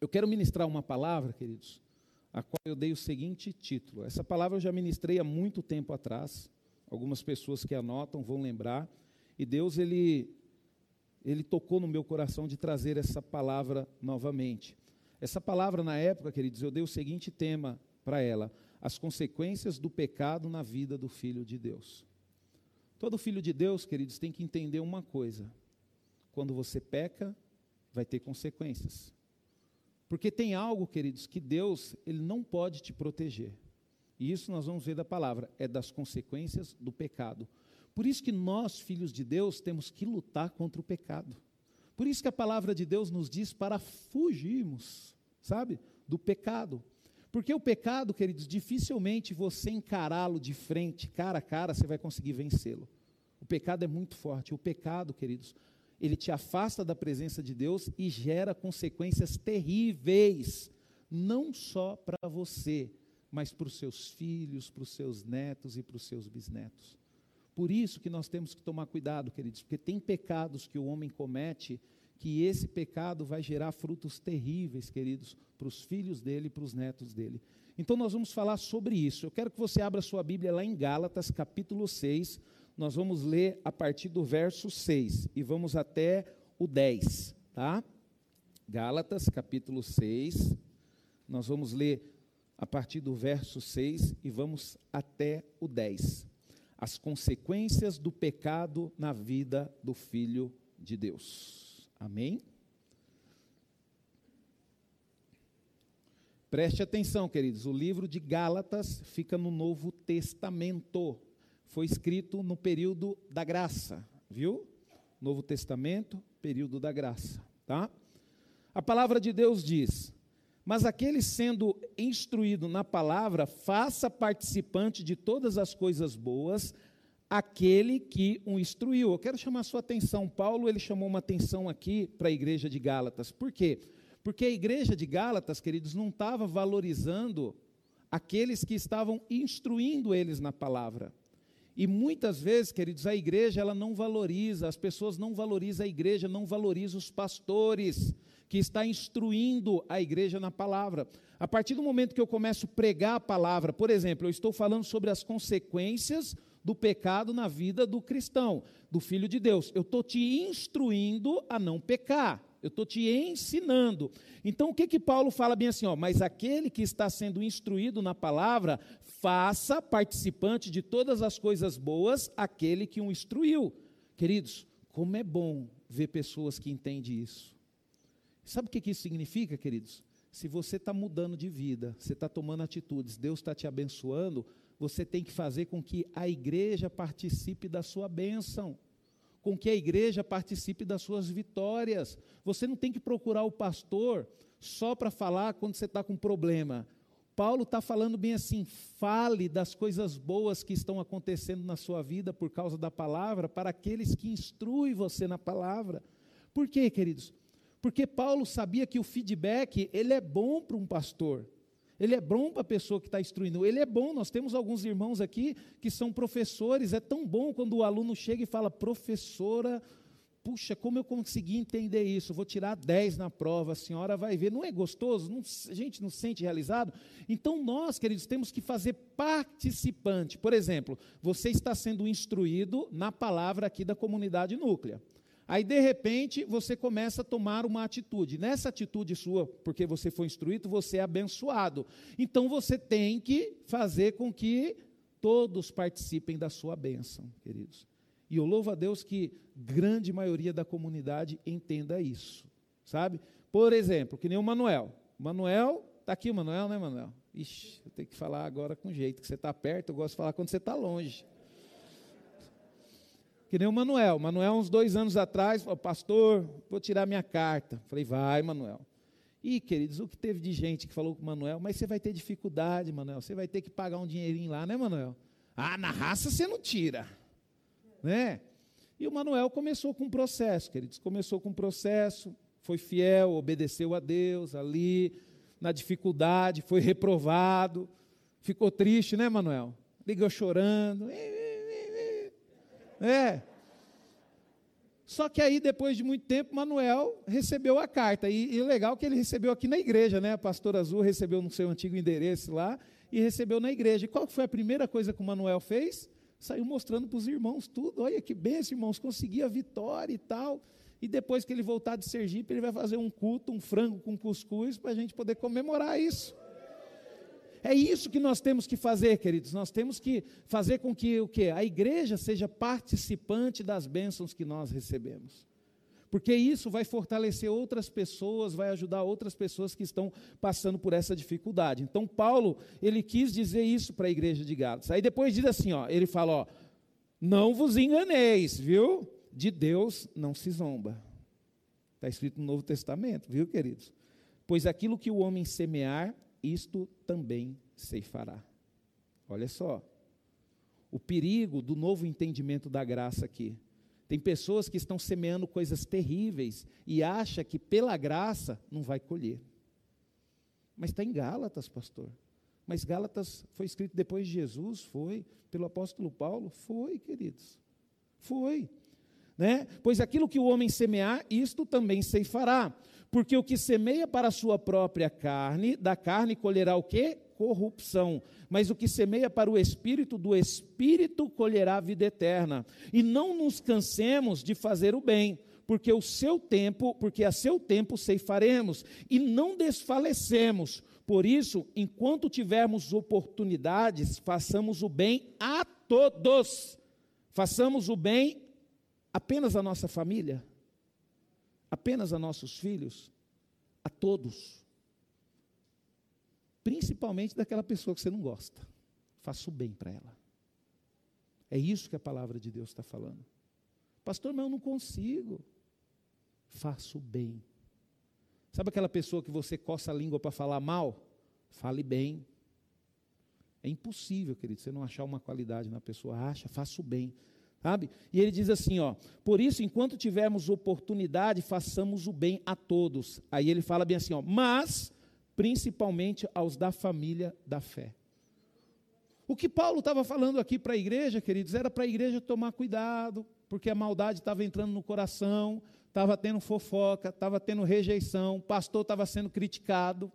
Eu quero ministrar uma palavra, queridos, a qual eu dei o seguinte título. Essa palavra eu já ministrei há muito tempo atrás. Algumas pessoas que anotam vão lembrar. E Deus, ele, ele tocou no meu coração de trazer essa palavra novamente. Essa palavra, na época, queridos, eu dei o seguinte tema para ela: as consequências do pecado na vida do filho de Deus. Todo filho de Deus, queridos, tem que entender uma coisa: quando você peca, vai ter consequências. Porque tem algo, queridos, que Deus ele não pode te proteger. E isso nós vamos ver da palavra, é das consequências do pecado. Por isso que nós, filhos de Deus, temos que lutar contra o pecado. Por isso que a palavra de Deus nos diz para fugirmos, sabe, do pecado. Porque o pecado, queridos, dificilmente você encará-lo de frente, cara a cara, você vai conseguir vencê-lo. O pecado é muito forte. O pecado, queridos, ele te afasta da presença de Deus e gera consequências terríveis, não só para você, mas para os seus filhos, para os seus netos e para os seus bisnetos. Por isso que nós temos que tomar cuidado, queridos, porque tem pecados que o homem comete que esse pecado vai gerar frutos terríveis, queridos, para os filhos dele e para os netos dele. Então nós vamos falar sobre isso. Eu quero que você abra sua Bíblia lá em Gálatas, capítulo 6. Nós vamos ler a partir do verso 6 e vamos até o 10, tá? Gálatas, capítulo 6. Nós vamos ler a partir do verso 6 e vamos até o 10. As consequências do pecado na vida do filho de Deus. Amém? Preste atenção, queridos. O livro de Gálatas fica no Novo Testamento. Foi escrito no período da graça, viu? Novo Testamento, período da graça, tá? A palavra de Deus diz: Mas aquele sendo instruído na palavra, faça participante de todas as coisas boas, aquele que o instruiu. Eu quero chamar a sua atenção. Paulo ele chamou uma atenção aqui para a igreja de Gálatas. Por quê? Porque a igreja de Gálatas, queridos, não estava valorizando aqueles que estavam instruindo eles na palavra. E muitas vezes, queridos, a igreja ela não valoriza, as pessoas não valorizam a igreja, não valorizam os pastores que está instruindo a igreja na palavra. A partir do momento que eu começo a pregar a palavra, por exemplo, eu estou falando sobre as consequências do pecado na vida do cristão, do filho de Deus. Eu estou te instruindo a não pecar. Eu estou te ensinando. Então, o que que Paulo fala bem assim? Ó, mas aquele que está sendo instruído na palavra, faça participante de todas as coisas boas aquele que o instruiu. Queridos, como é bom ver pessoas que entendem isso. Sabe o que, que isso significa, queridos? Se você está mudando de vida, você está tomando atitudes, Deus está te abençoando, você tem que fazer com que a igreja participe da sua bênção, com que a igreja participe das suas vitórias. Você não tem que procurar o pastor só para falar quando você está com problema. Paulo está falando bem assim: fale das coisas boas que estão acontecendo na sua vida por causa da palavra, para aqueles que instruem você na palavra. Por quê, queridos? Porque Paulo sabia que o feedback ele é bom para um pastor. Ele é bom para a pessoa que está instruindo. Ele é bom. Nós temos alguns irmãos aqui que são professores. É tão bom quando o aluno chega e fala, professora, puxa, como eu consegui entender isso? Vou tirar 10 na prova, a senhora vai ver. Não é gostoso? Não, a gente não se sente realizado? Então, nós, queridos, temos que fazer participante. Por exemplo, você está sendo instruído na palavra aqui da comunidade núclea. Aí, de repente, você começa a tomar uma atitude. Nessa atitude sua, porque você foi instruído, você é abençoado. Então, você tem que fazer com que todos participem da sua bênção, queridos. E eu louvo a Deus que grande maioria da comunidade entenda isso, sabe? Por exemplo, que nem o Manuel. Manuel, está aqui o Manuel, né, Manuel? Ixi, eu tenho que falar agora com jeito, que você está perto, eu gosto de falar quando você está longe. Que nem o Manuel. Manuel, uns dois anos atrás, falou, pastor, vou tirar minha carta. Falei, vai, Manuel. E, queridos, o que teve de gente que falou com o Manuel, mas você vai ter dificuldade, Manuel, você vai ter que pagar um dinheirinho lá, né, Manuel? Ah, na raça você não tira. Né? E o Manuel começou com um processo, queridos, começou com um processo, foi fiel, obedeceu a Deus ali, na dificuldade, foi reprovado, ficou triste, né, Manuel? Ligou chorando, é, Só que aí, depois de muito tempo, Manuel recebeu a carta. E, e legal que ele recebeu aqui na igreja, né? A pastora Azul recebeu no seu antigo endereço lá e recebeu na igreja. E qual foi a primeira coisa que o Manuel fez? Saiu mostrando para os irmãos tudo. Olha que benção, irmãos, consegui a vitória e tal. E depois que ele voltar de Sergipe, ele vai fazer um culto, um frango com cuscuz, para a gente poder comemorar isso. É isso que nós temos que fazer, queridos. Nós temos que fazer com que o que a igreja seja participante das bênçãos que nós recebemos. Porque isso vai fortalecer outras pessoas, vai ajudar outras pessoas que estão passando por essa dificuldade. Então Paulo, ele quis dizer isso para a igreja de Gálatas. Aí depois diz assim, ó, ele fala, ó, não vos enganeis, viu? De Deus não se zomba. Está escrito no Novo Testamento, viu, queridos? Pois aquilo que o homem semear, isto também ceifará. Olha só, o perigo do novo entendimento da graça aqui. Tem pessoas que estão semeando coisas terríveis e acha que pela graça não vai colher. Mas está em Gálatas, pastor. Mas Gálatas foi escrito depois de Jesus? Foi. Pelo apóstolo Paulo? Foi, queridos. Foi. Né? Pois aquilo que o homem semear, isto também ceifará. Porque o que semeia para a sua própria carne, da carne colherá o quê? Corrupção. Mas o que semeia para o espírito, do espírito colherá a vida eterna. E não nos cansemos de fazer o bem, porque o seu tempo, porque a seu tempo ceifaremos e não desfalecemos. Por isso, enquanto tivermos oportunidades, façamos o bem a todos. Façamos o bem apenas à nossa família, apenas a nossos filhos, a todos. Principalmente daquela pessoa que você não gosta. Faça o bem para ela. É isso que a palavra de Deus está falando. Pastor, mas eu não consigo. Faça o bem. Sabe aquela pessoa que você coça a língua para falar mal? Fale bem. É impossível, querido, você não achar uma qualidade na pessoa. Acha, faça o bem. Sabe? E ele diz assim, ó, por isso, enquanto tivermos oportunidade, façamos o bem a todos. Aí ele fala bem assim, ó, mas principalmente aos da família da fé. O que Paulo estava falando aqui para a igreja, queridos, era para a igreja tomar cuidado, porque a maldade estava entrando no coração, estava tendo fofoca, estava tendo rejeição, o pastor estava sendo criticado,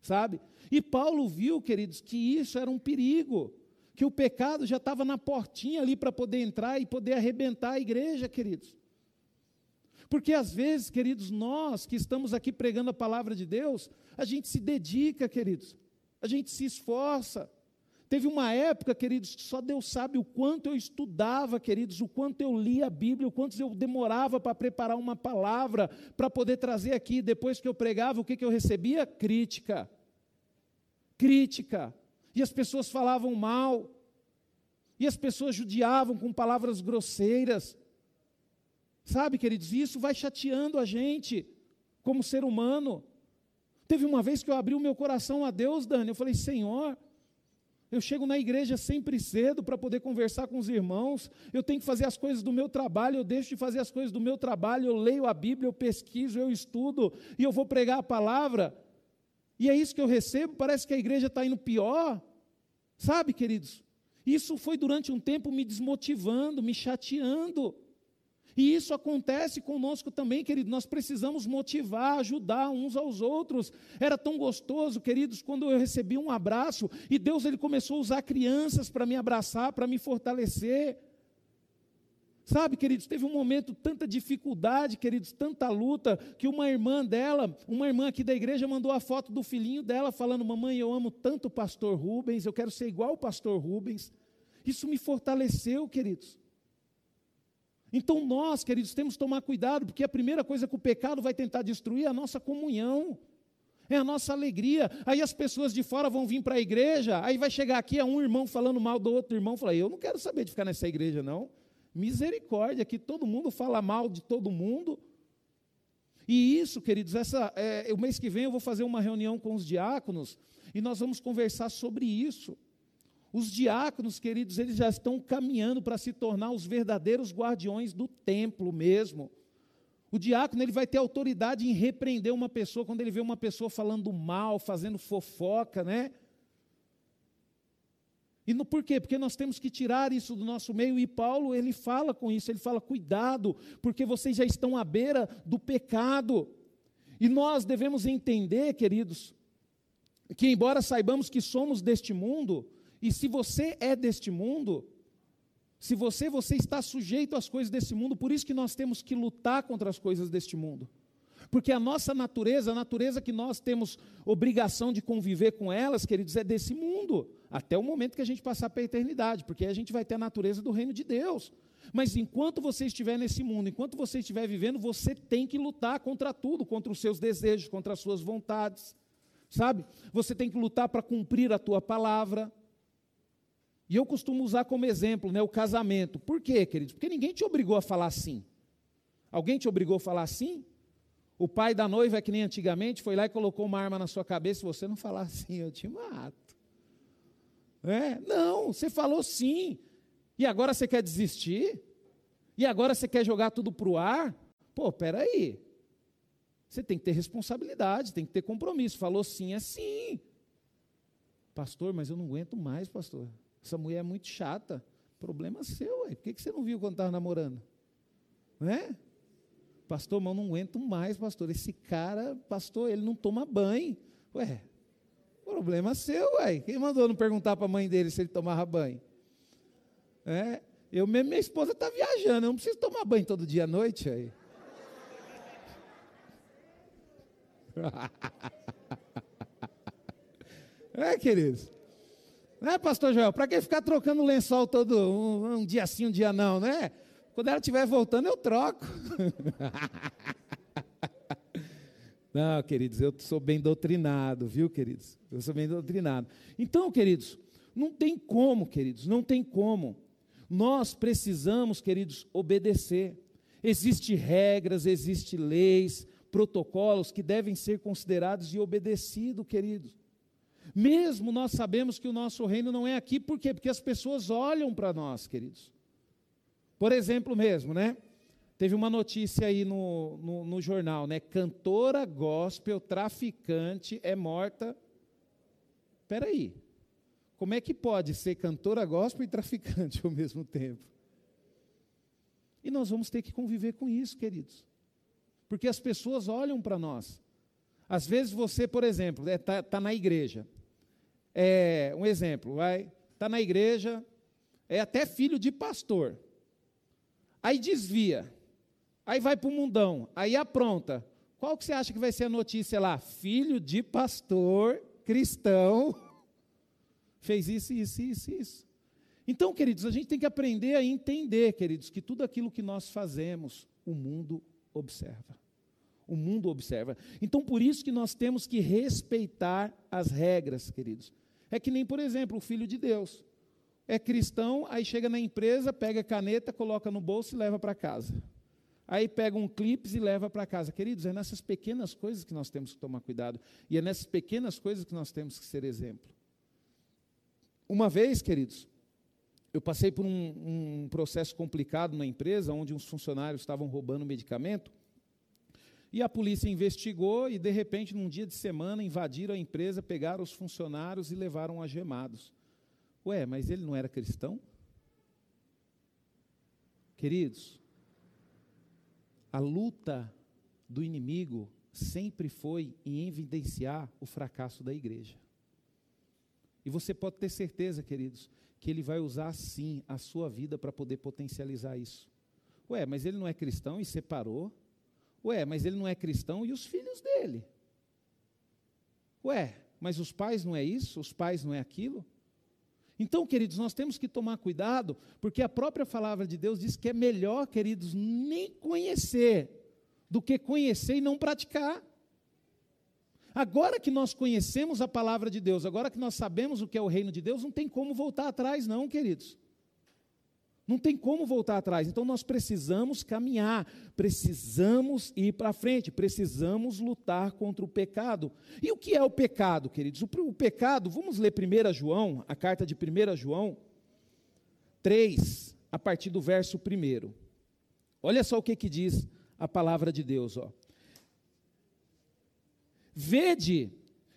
sabe? E Paulo viu, queridos, que isso era um perigo que o pecado já estava na portinha ali para poder entrar e poder arrebentar a igreja, queridos. Porque às vezes, queridos, nós que estamos aqui pregando a palavra de Deus, a gente se dedica, queridos, a gente se esforça. Teve uma época, queridos, que só Deus sabe o quanto eu estudava, queridos, o quanto eu lia a Bíblia, o quanto eu demorava para preparar uma palavra, para poder trazer aqui. Depois que eu pregava, o que, que eu recebia? Crítica. Crítica e as pessoas falavam mal, e as pessoas judiavam com palavras grosseiras. Sabe, queridos, isso vai chateando a gente como ser humano. Teve uma vez que eu abri o meu coração a Deus, Dani, eu falei: Senhor, eu chego na igreja sempre cedo para poder conversar com os irmãos. Eu tenho que fazer as coisas do meu trabalho. Eu deixo de fazer as coisas do meu trabalho. Eu leio a Bíblia, eu pesquiso, eu estudo e eu vou pregar a palavra. E é isso que eu recebo. Parece que a igreja está indo pior. Sabe, queridos? Isso foi durante um tempo me desmotivando, me chateando. E isso acontece conosco também, querido. Nós precisamos motivar, ajudar uns aos outros. Era tão gostoso, queridos, quando eu recebi um abraço e Deus ele começou a usar crianças para me abraçar, para me fortalecer. Sabe, queridos, teve um momento, tanta dificuldade, queridos, tanta luta, que uma irmã dela, uma irmã aqui da igreja, mandou a foto do filhinho dela, falando: Mamãe, eu amo tanto o pastor Rubens, eu quero ser igual o pastor Rubens. Isso me fortaleceu, queridos. Então nós, queridos, temos que tomar cuidado, porque a primeira coisa que o pecado vai tentar destruir é a nossa comunhão, é a nossa alegria. Aí as pessoas de fora vão vir para a igreja, aí vai chegar aqui a um irmão falando mal do outro irmão, falar: Eu não quero saber de ficar nessa igreja, não. Misericórdia, que todo mundo fala mal de todo mundo. E isso, queridos, essa, é, o mês que vem eu vou fazer uma reunião com os diáconos e nós vamos conversar sobre isso. Os diáconos, queridos, eles já estão caminhando para se tornar os verdadeiros guardiões do templo mesmo. O diácono ele vai ter autoridade em repreender uma pessoa quando ele vê uma pessoa falando mal, fazendo fofoca, né? E no, por quê? Porque nós temos que tirar isso do nosso meio, e Paulo, ele fala com isso, ele fala, cuidado, porque vocês já estão à beira do pecado. E nós devemos entender, queridos, que embora saibamos que somos deste mundo, e se você é deste mundo, se você, você está sujeito às coisas desse mundo, por isso que nós temos que lutar contra as coisas deste mundo. Porque a nossa natureza, a natureza que nós temos obrigação de conviver com elas, queridos, é desse mundo, até o momento que a gente passar para a eternidade, porque a gente vai ter a natureza do reino de Deus. Mas enquanto você estiver nesse mundo, enquanto você estiver vivendo, você tem que lutar contra tudo, contra os seus desejos, contra as suas vontades. Sabe? Você tem que lutar para cumprir a tua palavra. E eu costumo usar como exemplo né, o casamento. Por quê, queridos? Porque ninguém te obrigou a falar assim. Alguém te obrigou a falar assim? O pai da noiva, que nem antigamente, foi lá e colocou uma arma na sua cabeça. Se você não falar assim, eu te mato. É? Não, você falou sim. E agora você quer desistir? E agora você quer jogar tudo para o ar? Pô, peraí. Você tem que ter responsabilidade, tem que ter compromisso. Falou sim, é sim. Pastor, mas eu não aguento mais, pastor. Essa mulher é muito chata. Problema seu, ué. Por que você não viu quando estava namorando? Não é? Pastor, mas eu não aguento mais, pastor. Esse cara, pastor, ele não toma banho. Ué, problema seu, ué. Quem mandou não perguntar para a mãe dele se ele tomava banho? É, eu mesmo, minha esposa está viajando, eu não preciso tomar banho todo dia à noite aí. é, queridos. Né, pastor Joel? Para que ficar trocando lençol todo um, um, dia sim, um dia não, né? Quando ela estiver voltando, eu troco. não, queridos, eu sou bem doutrinado, viu, queridos? Eu sou bem doutrinado. Então, queridos, não tem como, queridos, não tem como. Nós precisamos, queridos, obedecer. Existem regras, existem leis, protocolos que devem ser considerados e obedecidos, queridos. Mesmo nós sabemos que o nosso reino não é aqui, por quê? Porque as pessoas olham para nós, queridos. Por exemplo mesmo, né? Teve uma notícia aí no, no, no, jornal, né? Cantora gospel, traficante, é morta. Espera aí. Como é que pode ser cantora gospel e traficante ao mesmo tempo? E nós vamos ter que conviver com isso, queridos. Porque as pessoas olham para nós. Às vezes você, por exemplo, está é, tá, tá na igreja. É, um exemplo, vai, está na igreja, é até filho de pastor. Aí desvia, aí vai para o mundão, aí apronta. Qual que você acha que vai ser a notícia lá? Filho de pastor cristão fez isso, isso, isso, isso. Então, queridos, a gente tem que aprender a entender, queridos, que tudo aquilo que nós fazemos, o mundo observa. O mundo observa. Então, por isso que nós temos que respeitar as regras, queridos. É que nem, por exemplo, o filho de Deus. É cristão, aí chega na empresa, pega a caneta, coloca no bolso e leva para casa. Aí pega um clipe e leva para casa. Queridos, é nessas pequenas coisas que nós temos que tomar cuidado. E é nessas pequenas coisas que nós temos que ser exemplo. Uma vez, queridos, eu passei por um, um processo complicado na empresa, onde uns funcionários estavam roubando medicamento. E a polícia investigou e, de repente, num dia de semana, invadiram a empresa, pegaram os funcionários e levaram agemados. Ué, mas ele não era cristão? Queridos, a luta do inimigo sempre foi em evidenciar o fracasso da igreja. E você pode ter certeza, queridos, que ele vai usar sim a sua vida para poder potencializar isso. Ué, mas ele não é cristão e separou? Ué, mas ele não é cristão e os filhos dele? Ué, mas os pais não é isso? Os pais não é aquilo? Então, queridos, nós temos que tomar cuidado, porque a própria palavra de Deus diz que é melhor, queridos, nem conhecer do que conhecer e não praticar. Agora que nós conhecemos a palavra de Deus, agora que nós sabemos o que é o reino de Deus, não tem como voltar atrás, não, queridos. Não tem como voltar atrás. Então nós precisamos caminhar, precisamos ir para frente, precisamos lutar contra o pecado. E o que é o pecado, queridos? O, pecado, vamos ler 1 João, a carta de 1 João 3, a partir do verso 1. Olha só o que, que diz a palavra de Deus. Ó. Vede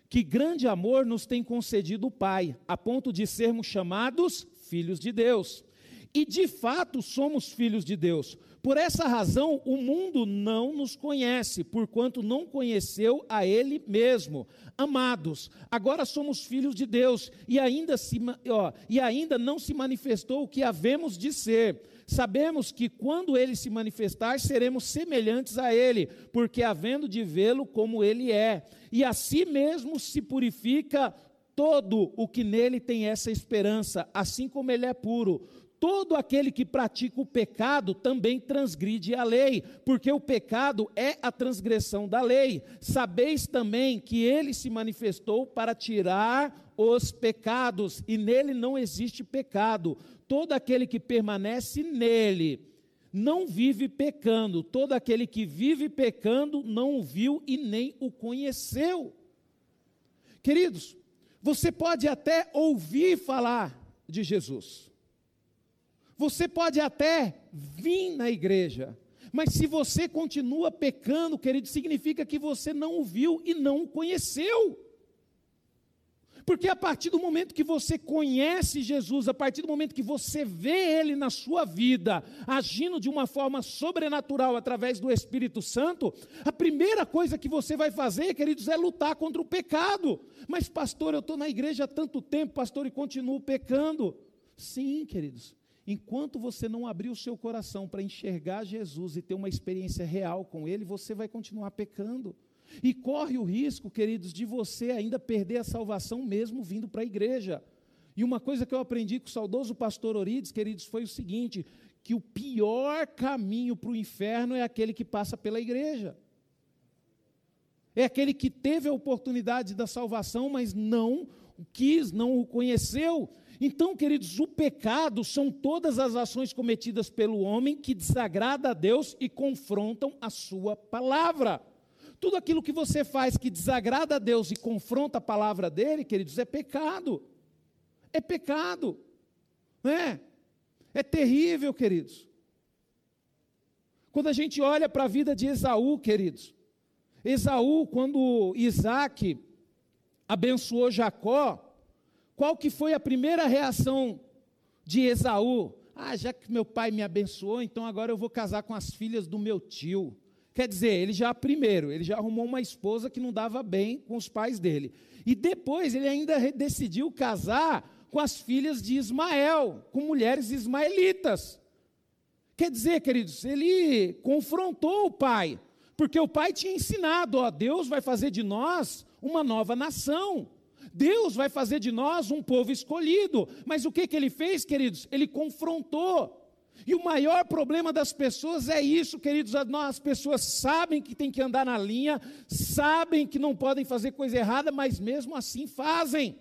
que grande amor nos tem concedido o Pai, a ponto de sermos chamados filhos de Deus. E de fato somos filhos de Deus. Por essa razão, o mundo não nos conhece, porquanto não conheceu a Ele mesmo. Amados, agora somos filhos de Deus e ainda, se, ó, e ainda não se manifestou o que havemos de ser. Sabemos que quando Ele se manifestar, seremos semelhantes a Ele, porque havendo de vê-lo como Ele é. E a si mesmo se purifica todo o que nele tem essa esperança, assim como ele é puro todo aquele que pratica o pecado também transgride a lei, porque o pecado é a transgressão da lei. Sabeis também que ele se manifestou para tirar os pecados, e nele não existe pecado. Todo aquele que permanece nele não vive pecando, todo aquele que vive pecando não o viu e nem o conheceu. Queridos, você pode até ouvir falar de Jesus você pode até vir na igreja, mas se você continua pecando, querido, significa que você não o viu e não o conheceu. Porque a partir do momento que você conhece Jesus, a partir do momento que você vê Ele na sua vida, agindo de uma forma sobrenatural através do Espírito Santo, a primeira coisa que você vai fazer, queridos, é lutar contra o pecado. Mas, pastor, eu estou na igreja há tanto tempo, pastor, e continuo pecando. Sim, queridos, Enquanto você não abrir o seu coração para enxergar Jesus e ter uma experiência real com Ele, você vai continuar pecando. E corre o risco, queridos, de você ainda perder a salvação mesmo vindo para a igreja. E uma coisa que eu aprendi com o saudoso pastor Orides, queridos, foi o seguinte: que o pior caminho para o inferno é aquele que passa pela igreja. É aquele que teve a oportunidade da salvação, mas não quis, não o conheceu, então, queridos, o pecado são todas as ações cometidas pelo homem que desagrada a Deus e confrontam a sua palavra. Tudo aquilo que você faz que desagrada a Deus e confronta a palavra dele, queridos, é pecado. É pecado. Não é? É terrível, queridos. Quando a gente olha para a vida de Esaú, queridos, Esaú, quando Isaac abençoou Jacó, qual que foi a primeira reação de Esaú? Ah, já que meu pai me abençoou, então agora eu vou casar com as filhas do meu tio. Quer dizer, ele já primeiro, ele já arrumou uma esposa que não dava bem com os pais dele. E depois ele ainda decidiu casar com as filhas de Ismael, com mulheres ismaelitas. Quer dizer, queridos, ele confrontou o pai, porque o pai tinha ensinado, ó, Deus vai fazer de nós uma nova nação. Deus vai fazer de nós um povo escolhido. Mas o que, que ele fez, queridos? Ele confrontou. E o maior problema das pessoas é isso, queridos. As pessoas sabem que tem que andar na linha, sabem que não podem fazer coisa errada, mas mesmo assim fazem.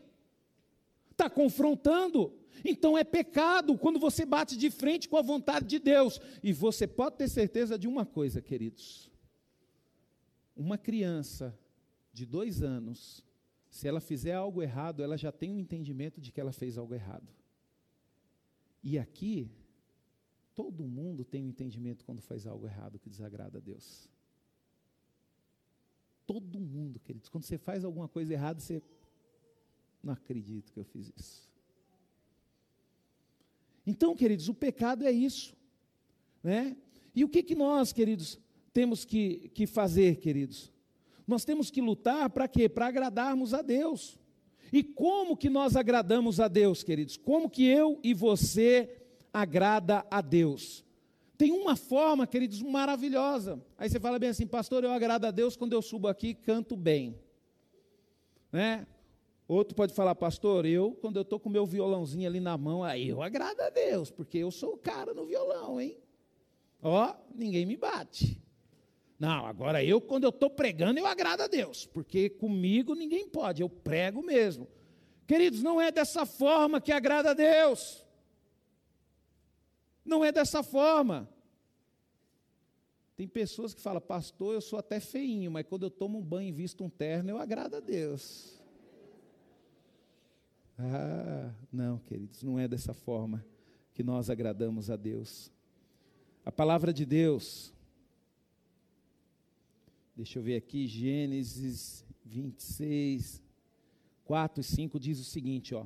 Está confrontando. Então é pecado quando você bate de frente com a vontade de Deus. E você pode ter certeza de uma coisa, queridos: uma criança de dois anos se ela fizer algo errado, ela já tem um entendimento de que ela fez algo errado. E aqui, todo mundo tem um entendimento quando faz algo errado que desagrada a Deus. Todo mundo, queridos. Quando você faz alguma coisa errada, você. Não acredito que eu fiz isso. Então, queridos, o pecado é isso. Né? E o que, que nós, queridos, temos que, que fazer, queridos? Nós temos que lutar para quê? Para agradarmos a Deus. E como que nós agradamos a Deus, queridos? Como que eu e você agrada a Deus? Tem uma forma, queridos, maravilhosa. Aí você fala bem assim, pastor, eu agrado a Deus quando eu subo aqui e canto bem. Né? Outro pode falar, pastor, eu, quando eu estou com meu violãozinho ali na mão, aí eu agrado a Deus, porque eu sou o cara no violão, hein? Ó, ninguém me bate. Não, agora eu, quando eu estou pregando, eu agrado a Deus, porque comigo ninguém pode, eu prego mesmo. Queridos, não é dessa forma que agrada a Deus. Não é dessa forma. Tem pessoas que falam, pastor, eu sou até feinho, mas quando eu tomo um banho e visto um terno, eu agrado a Deus. Ah, não, queridos, não é dessa forma que nós agradamos a Deus. A palavra de Deus Deixa eu ver aqui, Gênesis 26, 4 e 5 diz o seguinte, ó: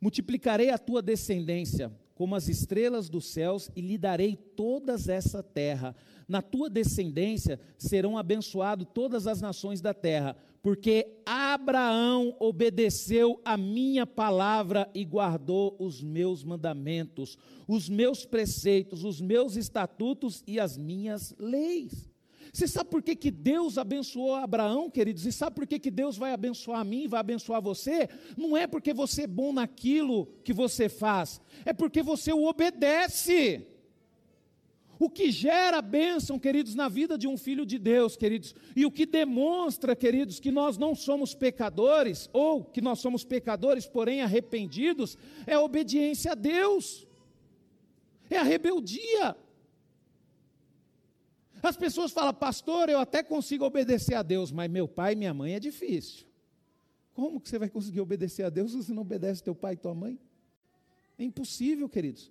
Multiplicarei a tua descendência como as estrelas dos céus e lhe darei todas essa terra. Na tua descendência serão abençoadas todas as nações da terra, porque Abraão obedeceu a minha palavra e guardou os meus mandamentos, os meus preceitos, os meus estatutos e as minhas leis. Você sabe por que, que Deus abençoou Abraão, queridos? E sabe por que, que Deus vai abençoar a mim, vai abençoar você? Não é porque você é bom naquilo que você faz, é porque você o obedece. O que gera bênção, queridos, na vida de um filho de Deus, queridos, e o que demonstra, queridos, que nós não somos pecadores, ou que nós somos pecadores, porém arrependidos, é a obediência a Deus, é a rebeldia. As pessoas falam, pastor, eu até consigo obedecer a Deus, mas meu pai e minha mãe é difícil. Como que você vai conseguir obedecer a Deus se você não obedece teu pai e tua mãe? É impossível, queridos.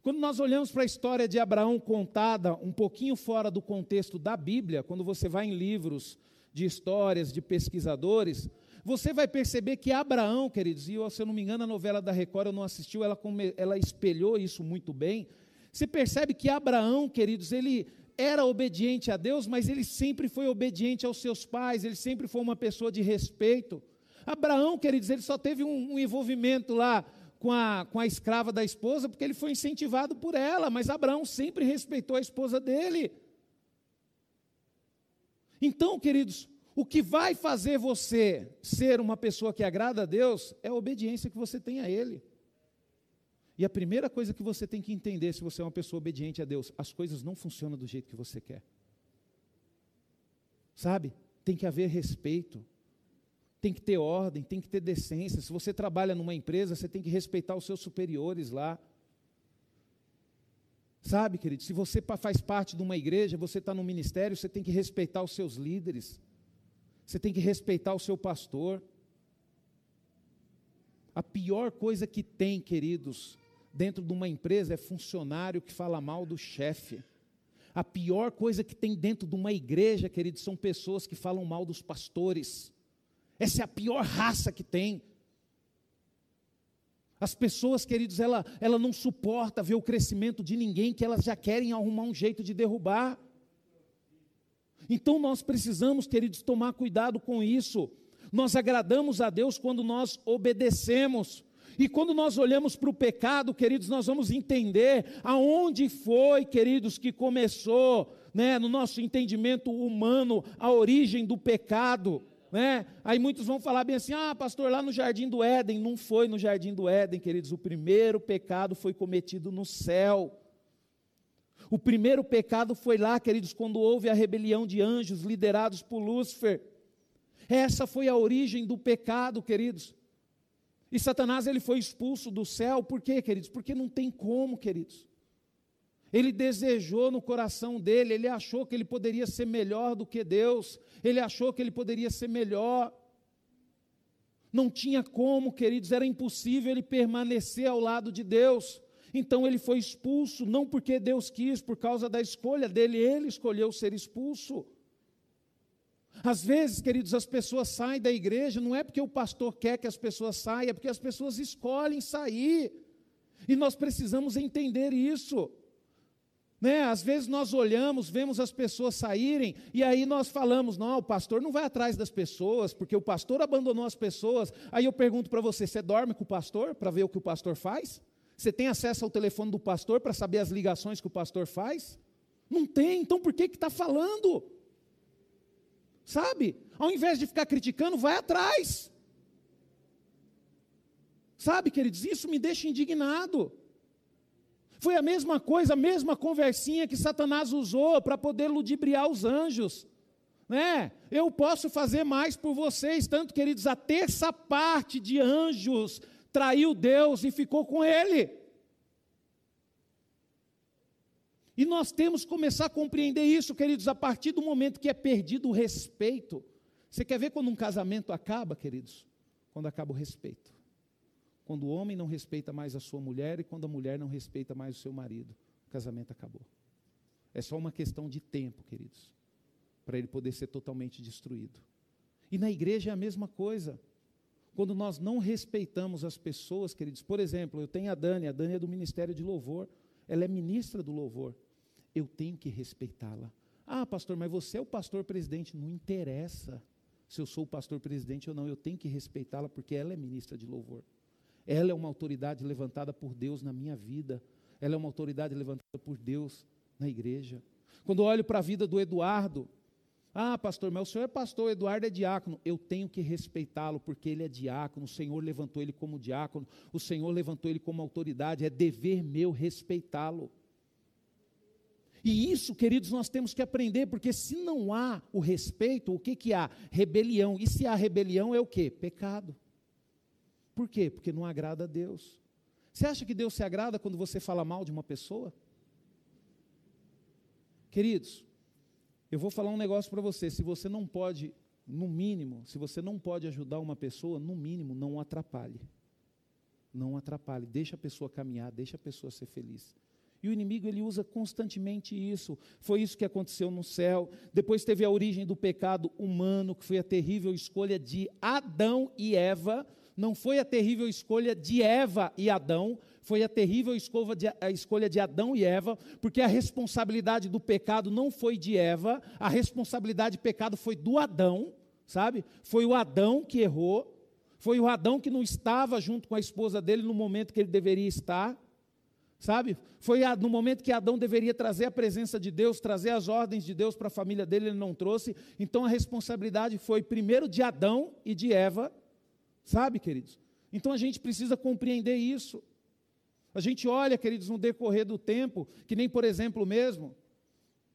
Quando nós olhamos para a história de Abraão contada um pouquinho fora do contexto da Bíblia, quando você vai em livros de histórias de pesquisadores, você vai perceber que Abraão, queridos, e se eu não me engano, a novela da Record eu não assistiu, ela, ela espelhou isso muito bem. Você percebe que Abraão, queridos, ele era obediente a Deus, mas ele sempre foi obediente aos seus pais, ele sempre foi uma pessoa de respeito. Abraão, queridos, ele só teve um, um envolvimento lá com a, com a escrava da esposa, porque ele foi incentivado por ela, mas Abraão sempre respeitou a esposa dele. Então, queridos, o que vai fazer você ser uma pessoa que agrada a Deus é a obediência que você tem a Ele. E a primeira coisa que você tem que entender, se você é uma pessoa obediente a Deus, as coisas não funcionam do jeito que você quer. Sabe? Tem que haver respeito tem que ter ordem, tem que ter decência. Se você trabalha numa empresa, você tem que respeitar os seus superiores lá. Sabe, querido, se você faz parte de uma igreja, você está no ministério, você tem que respeitar os seus líderes, você tem que respeitar o seu pastor. A pior coisa que tem, queridos, dentro de uma empresa é funcionário que fala mal do chefe. A pior coisa que tem dentro de uma igreja, queridos, são pessoas que falam mal dos pastores. Essa é a pior raça que tem. As pessoas, queridos, ela, ela não suporta ver o crescimento de ninguém que elas já querem arrumar um jeito de derrubar. Então nós precisamos, queridos, tomar cuidado com isso. Nós agradamos a Deus quando nós obedecemos. E quando nós olhamos para o pecado, queridos, nós vamos entender aonde foi, queridos, que começou, né, no nosso entendimento humano, a origem do pecado. Né? Aí muitos vão falar bem assim: ah, pastor, lá no jardim do Éden. Não foi no jardim do Éden, queridos. O primeiro pecado foi cometido no céu. O primeiro pecado foi lá, queridos, quando houve a rebelião de anjos liderados por Lúcifer. Essa foi a origem do pecado, queridos. E Satanás ele foi expulso do céu, por quê, queridos? Porque não tem como, queridos. Ele desejou no coração dele, ele achou que ele poderia ser melhor do que Deus, ele achou que ele poderia ser melhor. Não tinha como, queridos, era impossível ele permanecer ao lado de Deus. Então ele foi expulso, não porque Deus quis, por causa da escolha dele, ele escolheu ser expulso. Às vezes, queridos, as pessoas saem da igreja, não é porque o pastor quer que as pessoas saiam, é porque as pessoas escolhem sair. E nós precisamos entender isso. Né? Às vezes nós olhamos, vemos as pessoas saírem e aí nós falamos: não, o pastor não vai atrás das pessoas, porque o pastor abandonou as pessoas. Aí eu pergunto para você: você dorme com o pastor para ver o que o pastor faz? Você tem acesso ao telefone do pastor para saber as ligações que o pastor faz? Não tem, então por que está falando? Sabe? Ao invés de ficar criticando, vai atrás. Sabe, queridos, isso me deixa indignado. Foi a mesma coisa, a mesma conversinha que Satanás usou para poder ludibriar os anjos. Né? Eu posso fazer mais por vocês, tanto queridos, a terça parte de anjos traiu Deus e ficou com ele. E nós temos que começar a compreender isso, queridos, a partir do momento que é perdido o respeito. Você quer ver quando um casamento acaba, queridos? Quando acaba o respeito. Quando o homem não respeita mais a sua mulher e quando a mulher não respeita mais o seu marido, o casamento acabou. É só uma questão de tempo, queridos, para ele poder ser totalmente destruído. E na igreja é a mesma coisa. quando nós não respeitamos as pessoas, queridos. Por exemplo, eu tenho a Dani, a Dani é do Ministério de Louvor, ela é ministra do louvor. Eu tenho que respeitá-la. Ah, pastor, mas você é o pastor presidente. Não interessa se eu sou o pastor presidente ou não, eu tenho que respeitá-la porque ela é ministra de louvor. Ela é uma autoridade levantada por Deus na minha vida. Ela é uma autoridade levantada por Deus na igreja. Quando olho para a vida do Eduardo, ah, pastor, mas o senhor é pastor, Eduardo é diácono. Eu tenho que respeitá-lo porque ele é diácono. O Senhor levantou ele como diácono. O Senhor levantou ele como autoridade. É dever meu respeitá-lo. E isso, queridos, nós temos que aprender, porque se não há o respeito, o que, que há? Rebelião. E se há rebelião, é o que? Pecado. Por quê? Porque não agrada a Deus. Você acha que Deus se agrada quando você fala mal de uma pessoa? Queridos, eu vou falar um negócio para você. Se você não pode, no mínimo, se você não pode ajudar uma pessoa, no mínimo, não atrapalhe. Não atrapalhe. Deixa a pessoa caminhar, deixa a pessoa ser feliz. E o inimigo ele usa constantemente isso. Foi isso que aconteceu no céu. Depois teve a origem do pecado humano, que foi a terrível escolha de Adão e Eva. Não foi a terrível escolha de Eva e Adão, foi a terrível escolha de Adão e Eva, porque a responsabilidade do pecado não foi de Eva, a responsabilidade do pecado foi do Adão, sabe? Foi o Adão que errou, foi o Adão que não estava junto com a esposa dele no momento que ele deveria estar. Sabe? Foi no momento que Adão deveria trazer a presença de Deus, trazer as ordens de Deus para a família dele, ele não trouxe. Então a responsabilidade foi primeiro de Adão e de Eva. Sabe, queridos? Então a gente precisa compreender isso. A gente olha, queridos, no decorrer do tempo, que nem por exemplo mesmo,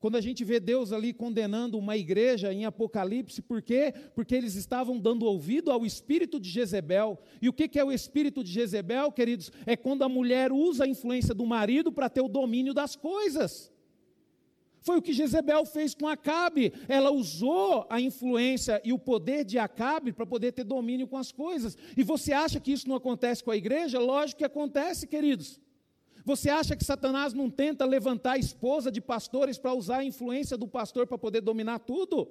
quando a gente vê Deus ali condenando uma igreja em Apocalipse, por quê? Porque eles estavam dando ouvido ao espírito de Jezebel. E o que é o espírito de Jezebel, queridos? É quando a mulher usa a influência do marido para ter o domínio das coisas. Foi o que Jezebel fez com Acabe. Ela usou a influência e o poder de Acabe para poder ter domínio com as coisas. E você acha que isso não acontece com a igreja? Lógico que acontece, queridos. Você acha que Satanás não tenta levantar a esposa de pastores para usar a influência do pastor para poder dominar tudo?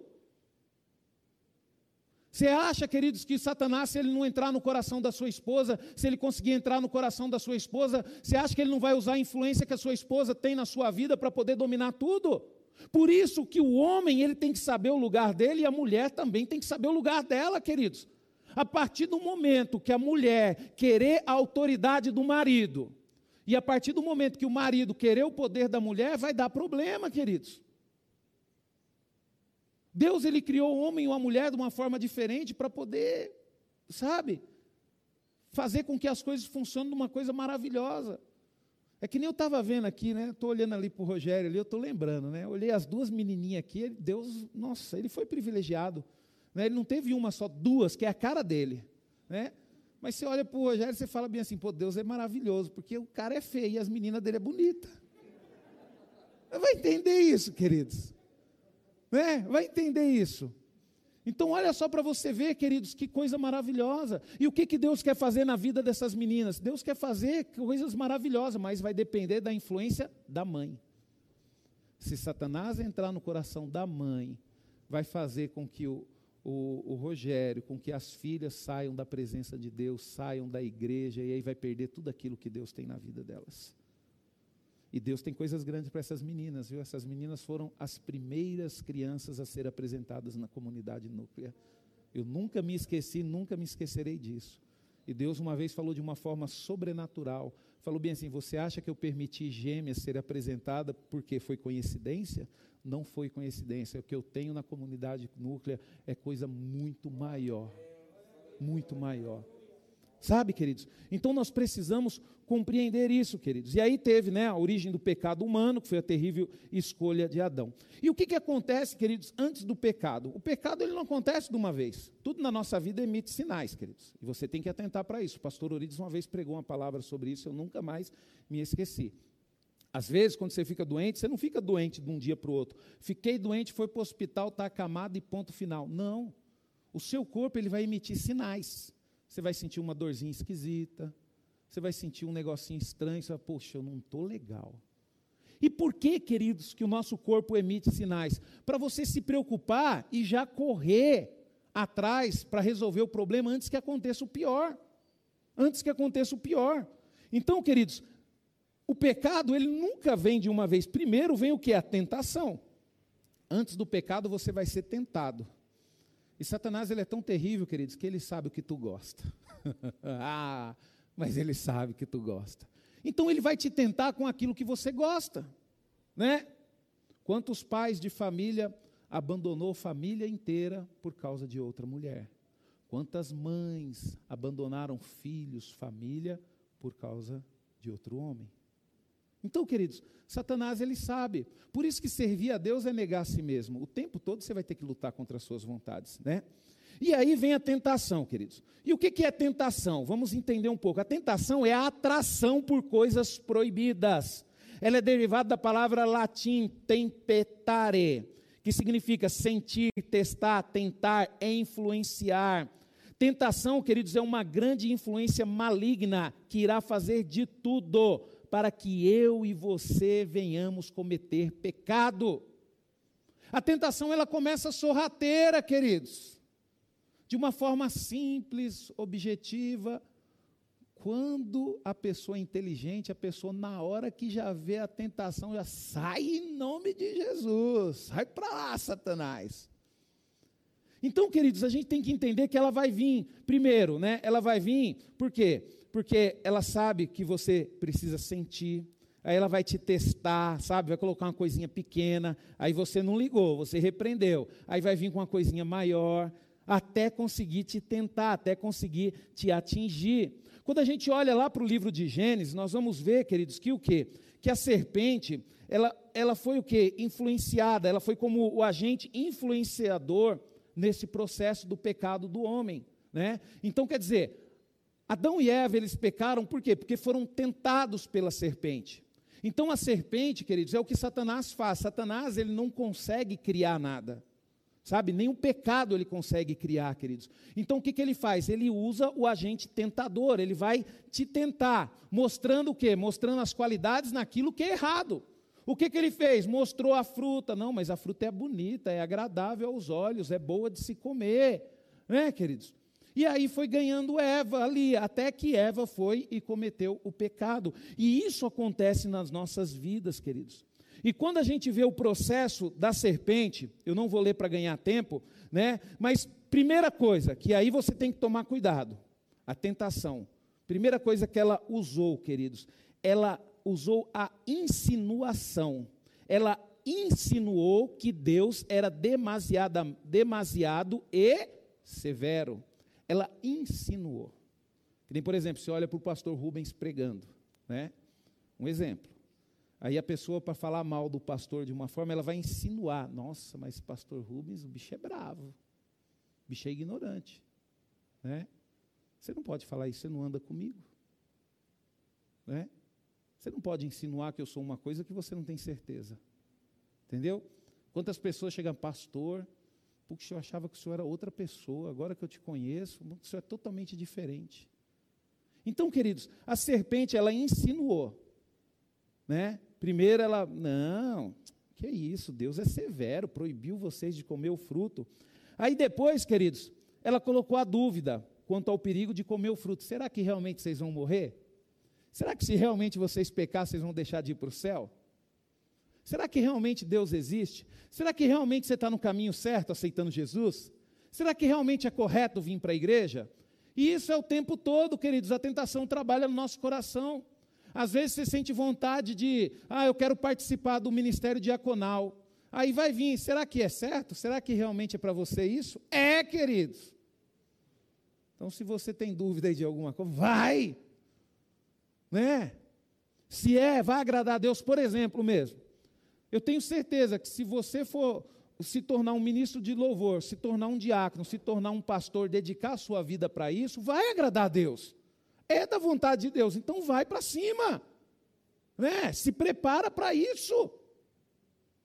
Você acha, queridos, que Satanás, se ele não entrar no coração da sua esposa, se ele conseguir entrar no coração da sua esposa, você acha que ele não vai usar a influência que a sua esposa tem na sua vida para poder dominar tudo? Por isso que o homem, ele tem que saber o lugar dele e a mulher também tem que saber o lugar dela, queridos. A partir do momento que a mulher querer a autoridade do marido, e a partir do momento que o marido querer o poder da mulher, vai dar problema, queridos. Deus ele criou o homem e a mulher de uma forma diferente para poder, sabe, fazer com que as coisas funcionem de uma coisa maravilhosa. É que nem eu estava vendo aqui, né? Estou olhando ali para o Rogério ali, eu estou lembrando, né? olhei as duas menininhas aqui, Deus, nossa, ele foi privilegiado. Né? Ele não teve uma só, duas, que é a cara dele. Né? Mas você olha para o Rogério e você fala bem assim, pô, Deus é maravilhoso, porque o cara é feio e as meninas dele é bonita. Vai entender isso, queridos. Né? Vai entender isso. Então, olha só para você ver, queridos, que coisa maravilhosa. E o que, que Deus quer fazer na vida dessas meninas? Deus quer fazer coisas maravilhosas, mas vai depender da influência da mãe. Se Satanás entrar no coração da mãe, vai fazer com que o, o, o, Rogério, com que as filhas saiam da presença de Deus, saiam da igreja, e aí vai perder tudo aquilo que Deus tem na vida delas. E Deus tem coisas grandes para essas meninas, viu? Essas meninas foram as primeiras crianças a ser apresentadas na comunidade núclea. Eu nunca me esqueci, nunca me esquecerei disso. E Deus uma vez falou de uma forma sobrenatural. Falou bem assim: Você acha que eu permiti gêmeas ser apresentada porque foi coincidência? não foi coincidência. O que eu tenho na comunidade núclea é coisa muito maior. Muito maior. Sabe, queridos? Então nós precisamos compreender isso, queridos. E aí teve né, a origem do pecado humano, que foi a terrível escolha de Adão. E o que, que acontece, queridos, antes do pecado? O pecado ele não acontece de uma vez. Tudo na nossa vida emite sinais, queridos. E você tem que atentar para isso. O pastor Orides uma vez pregou uma palavra sobre isso, eu nunca mais me esqueci. Às vezes, quando você fica doente, você não fica doente de um dia para o outro. Fiquei doente, foi para o hospital, está acamado e ponto final. Não. O seu corpo ele vai emitir sinais. Você vai sentir uma dorzinha esquisita. Você vai sentir um negocinho estranho. Você vai, poxa, eu não estou legal. E por que, queridos, que o nosso corpo emite sinais? Para você se preocupar e já correr atrás para resolver o problema antes que aconteça o pior. Antes que aconteça o pior. Então, queridos, o pecado, ele nunca vem de uma vez. Primeiro vem o que? A tentação. Antes do pecado, você vai ser tentado. E Satanás, ele é tão terrível, queridos, que ele sabe o que tu gosta. ah, mas ele sabe que tu gosta. Então ele vai te tentar com aquilo que você gosta, né? Quantos pais de família abandonou família inteira por causa de outra mulher? Quantas mães abandonaram filhos, família por causa de outro homem? Então, queridos, Satanás ele sabe. Por isso que servir a Deus é negar a si mesmo. O tempo todo você vai ter que lutar contra as suas vontades, né? E aí vem a tentação, queridos. E o que é tentação? Vamos entender um pouco. A tentação é a atração por coisas proibidas. Ela é derivada da palavra latim tempetare, que significa sentir, testar, tentar, influenciar. Tentação, queridos, é uma grande influência maligna que irá fazer de tudo para que eu e você venhamos cometer pecado. A tentação ela começa sorrateira, queridos de uma forma simples, objetiva. Quando a pessoa é inteligente, a pessoa, na hora que já vê a tentação, já sai em nome de Jesus, sai para lá, Satanás. Então, queridos, a gente tem que entender que ela vai vir, primeiro, né? Ela vai vir, por quê? Porque ela sabe que você precisa sentir, aí ela vai te testar, sabe? Vai colocar uma coisinha pequena, aí você não ligou, você repreendeu, aí vai vir com uma coisinha maior, até conseguir te tentar, até conseguir te atingir. Quando a gente olha lá para o livro de Gênesis, nós vamos ver, queridos, que o quê? Que a serpente, ela, ela foi o quê? Influenciada, ela foi como o agente influenciador nesse processo do pecado do homem, né? Então, quer dizer, Adão e Eva, eles pecaram por quê? Porque foram tentados pela serpente. Então, a serpente, queridos, é o que Satanás faz. Satanás, ele não consegue criar nada. Sabe, nem o pecado ele consegue criar, queridos. Então o que, que ele faz? Ele usa o agente tentador, ele vai te tentar, mostrando o quê? Mostrando as qualidades naquilo que é errado. O que, que ele fez? Mostrou a fruta. Não, mas a fruta é bonita, é agradável aos olhos, é boa de se comer, né, queridos? E aí foi ganhando Eva ali, até que Eva foi e cometeu o pecado. E isso acontece nas nossas vidas, queridos. E quando a gente vê o processo da serpente, eu não vou ler para ganhar tempo, né? Mas primeira coisa, que aí você tem que tomar cuidado, a tentação. Primeira coisa que ela usou, queridos, ela usou a insinuação. Ela insinuou que Deus era demasiada, demasiado e severo. Ela insinuou. Que nem, por exemplo, você olha para o pastor Rubens pregando, né? Um exemplo. Aí a pessoa, para falar mal do pastor de uma forma, ela vai insinuar: nossa, mas pastor Rubens, o bicho é bravo, o bicho é ignorante. Né? Você não pode falar isso, você não anda comigo. Né? Você não pode insinuar que eu sou uma coisa que você não tem certeza. Entendeu? Quantas pessoas chegam, pastor, porque eu achava que o senhor era outra pessoa, agora que eu te conheço, o senhor é totalmente diferente. Então, queridos, a serpente, ela insinuou, né? Primeiro ela, não, que isso, Deus é severo, proibiu vocês de comer o fruto. Aí depois, queridos, ela colocou a dúvida quanto ao perigo de comer o fruto. Será que realmente vocês vão morrer? Será que se realmente vocês pecar, vocês vão deixar de ir para o céu? Será que realmente Deus existe? Será que realmente você está no caminho certo aceitando Jesus? Será que realmente é correto vir para a igreja? E isso é o tempo todo, queridos, a tentação trabalha no nosso coração. Às vezes você sente vontade de, ah, eu quero participar do ministério diaconal. Aí vai vir, será que é certo? Será que realmente é para você isso? É, queridos. Então, se você tem dúvida de alguma coisa, vai. Né? Se é, vai agradar a Deus, por exemplo mesmo. Eu tenho certeza que se você for se tornar um ministro de louvor, se tornar um diácono, se tornar um pastor, dedicar a sua vida para isso, vai agradar a Deus é da vontade de Deus, então vai para cima. Né? Se prepara para isso.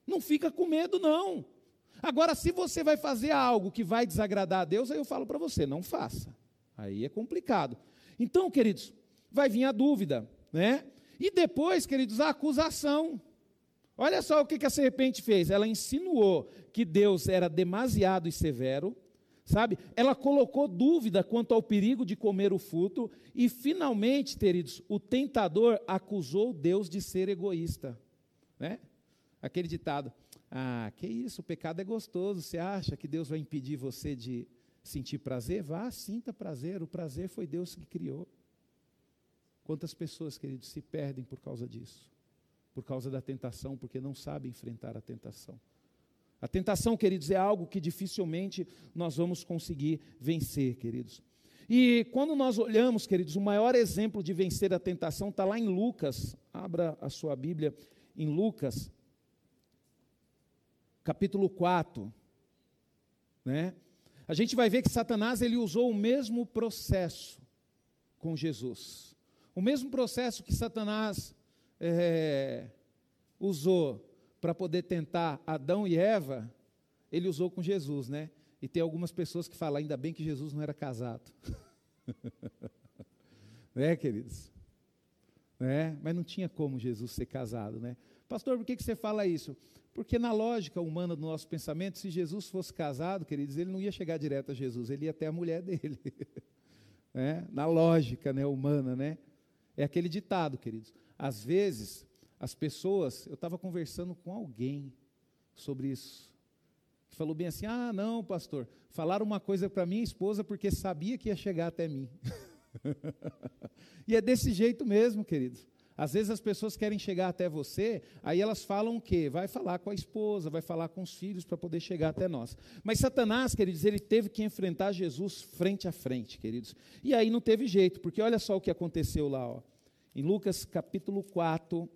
Não fica com medo, não. Agora, se você vai fazer algo que vai desagradar a Deus, aí eu falo para você, não faça. Aí é complicado. Então, queridos, vai vir a dúvida, né? E depois, queridos, a acusação. Olha só o que a serpente fez. Ela insinuou que Deus era demasiado e severo, sabe? Ela colocou dúvida quanto ao perigo de comer o fruto e finalmente, queridos, o tentador acusou Deus de ser egoísta, né? Aquele ditado: "Ah, que isso, o pecado é gostoso. Você acha que Deus vai impedir você de sentir prazer? Vá, sinta prazer. O prazer foi Deus que criou." Quantas pessoas, queridos, se perdem por causa disso? Por causa da tentação, porque não sabem enfrentar a tentação. A tentação, queridos, é algo que dificilmente nós vamos conseguir vencer, queridos. E quando nós olhamos, queridos, o maior exemplo de vencer a tentação está lá em Lucas. Abra a sua Bíblia em Lucas, capítulo 4. Né? A gente vai ver que Satanás ele usou o mesmo processo com Jesus. O mesmo processo que Satanás é, usou para poder tentar Adão e Eva, ele usou com Jesus, né? E tem algumas pessoas que falam, ainda bem que Jesus não era casado. né, queridos? Né? Mas não tinha como Jesus ser casado, né? Pastor, por que, que você fala isso? Porque na lógica humana do nosso pensamento, se Jesus fosse casado, queridos, ele não ia chegar direto a Jesus, ele ia até a mulher dele. né? Na lógica né, humana, né? É aquele ditado, queridos. Às vezes, as pessoas, eu estava conversando com alguém sobre isso. Falou bem assim: ah, não, pastor, falaram uma coisa para minha esposa porque sabia que ia chegar até mim. e é desse jeito mesmo, queridos. Às vezes as pessoas querem chegar até você, aí elas falam o quê? Vai falar com a esposa, vai falar com os filhos para poder chegar até nós. Mas Satanás, queridos, ele teve que enfrentar Jesus frente a frente, queridos. E aí não teve jeito, porque olha só o que aconteceu lá, ó. Em Lucas capítulo 4,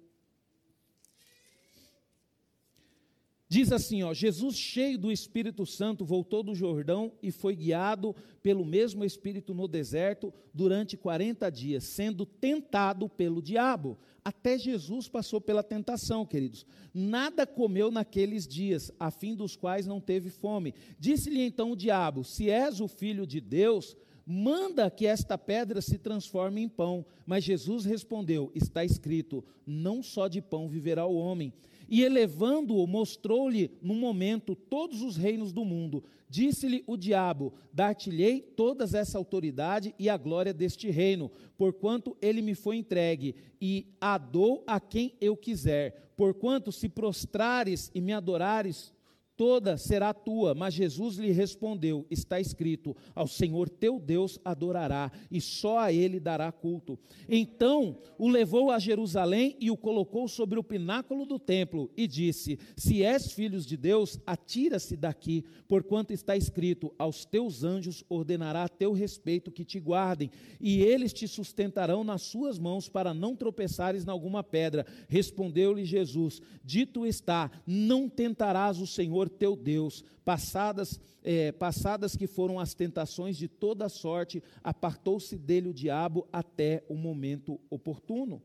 Diz assim, ó, Jesus cheio do Espírito Santo voltou do Jordão e foi guiado pelo mesmo Espírito no deserto durante 40 dias, sendo tentado pelo diabo. Até Jesus passou pela tentação, queridos. Nada comeu naqueles dias, a fim dos quais não teve fome. Disse-lhe então o diabo: Se és o filho de Deus, manda que esta pedra se transforme em pão. Mas Jesus respondeu: Está escrito: Não só de pão viverá o homem e elevando-o, mostrou-lhe num momento todos os reinos do mundo. Disse-lhe o diabo: Dar-te-lei toda essa autoridade e a glória deste reino, porquanto ele me foi entregue, e a dou a quem eu quiser. Porquanto, se prostrares e me adorares, toda será tua. Mas Jesus lhe respondeu: Está escrito: Ao Senhor teu Deus adorará, e só a ele dará culto. Então o levou a Jerusalém e o colocou sobre o pináculo do templo, e disse: Se és filhos de Deus, atira-se daqui, porquanto está escrito: Aos teus anjos ordenará a teu respeito que te guardem, e eles te sustentarão nas suas mãos para não tropeçares em alguma pedra. Respondeu-lhe Jesus: Dito está: Não tentarás o Senhor teu Deus. Passadas, é, passadas que foram as tentações de toda sorte, apartou-se dele o diabo até o momento oportuno.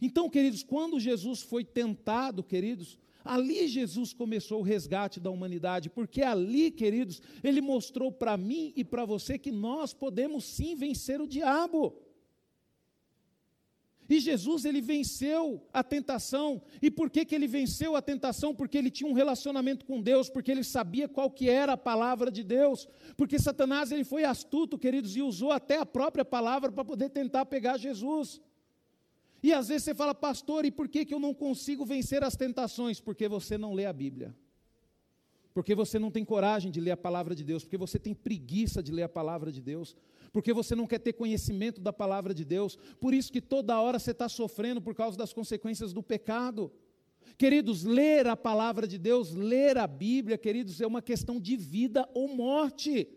Então, queridos, quando Jesus foi tentado, queridos, ali Jesus começou o resgate da humanidade, porque ali, queridos, ele mostrou para mim e para você que nós podemos sim vencer o diabo. E Jesus ele venceu a tentação. E por que, que ele venceu a tentação? Porque ele tinha um relacionamento com Deus, porque ele sabia qual que era a palavra de Deus. Porque Satanás ele foi astuto, queridos, e usou até a própria palavra para poder tentar pegar Jesus. E às vezes você fala, pastor, e por que, que eu não consigo vencer as tentações? Porque você não lê a Bíblia. Porque você não tem coragem de ler a palavra de Deus, porque você tem preguiça de ler a palavra de Deus, porque você não quer ter conhecimento da palavra de Deus, por isso que toda hora você está sofrendo por causa das consequências do pecado. Queridos, ler a palavra de Deus, ler a Bíblia, queridos, é uma questão de vida ou morte.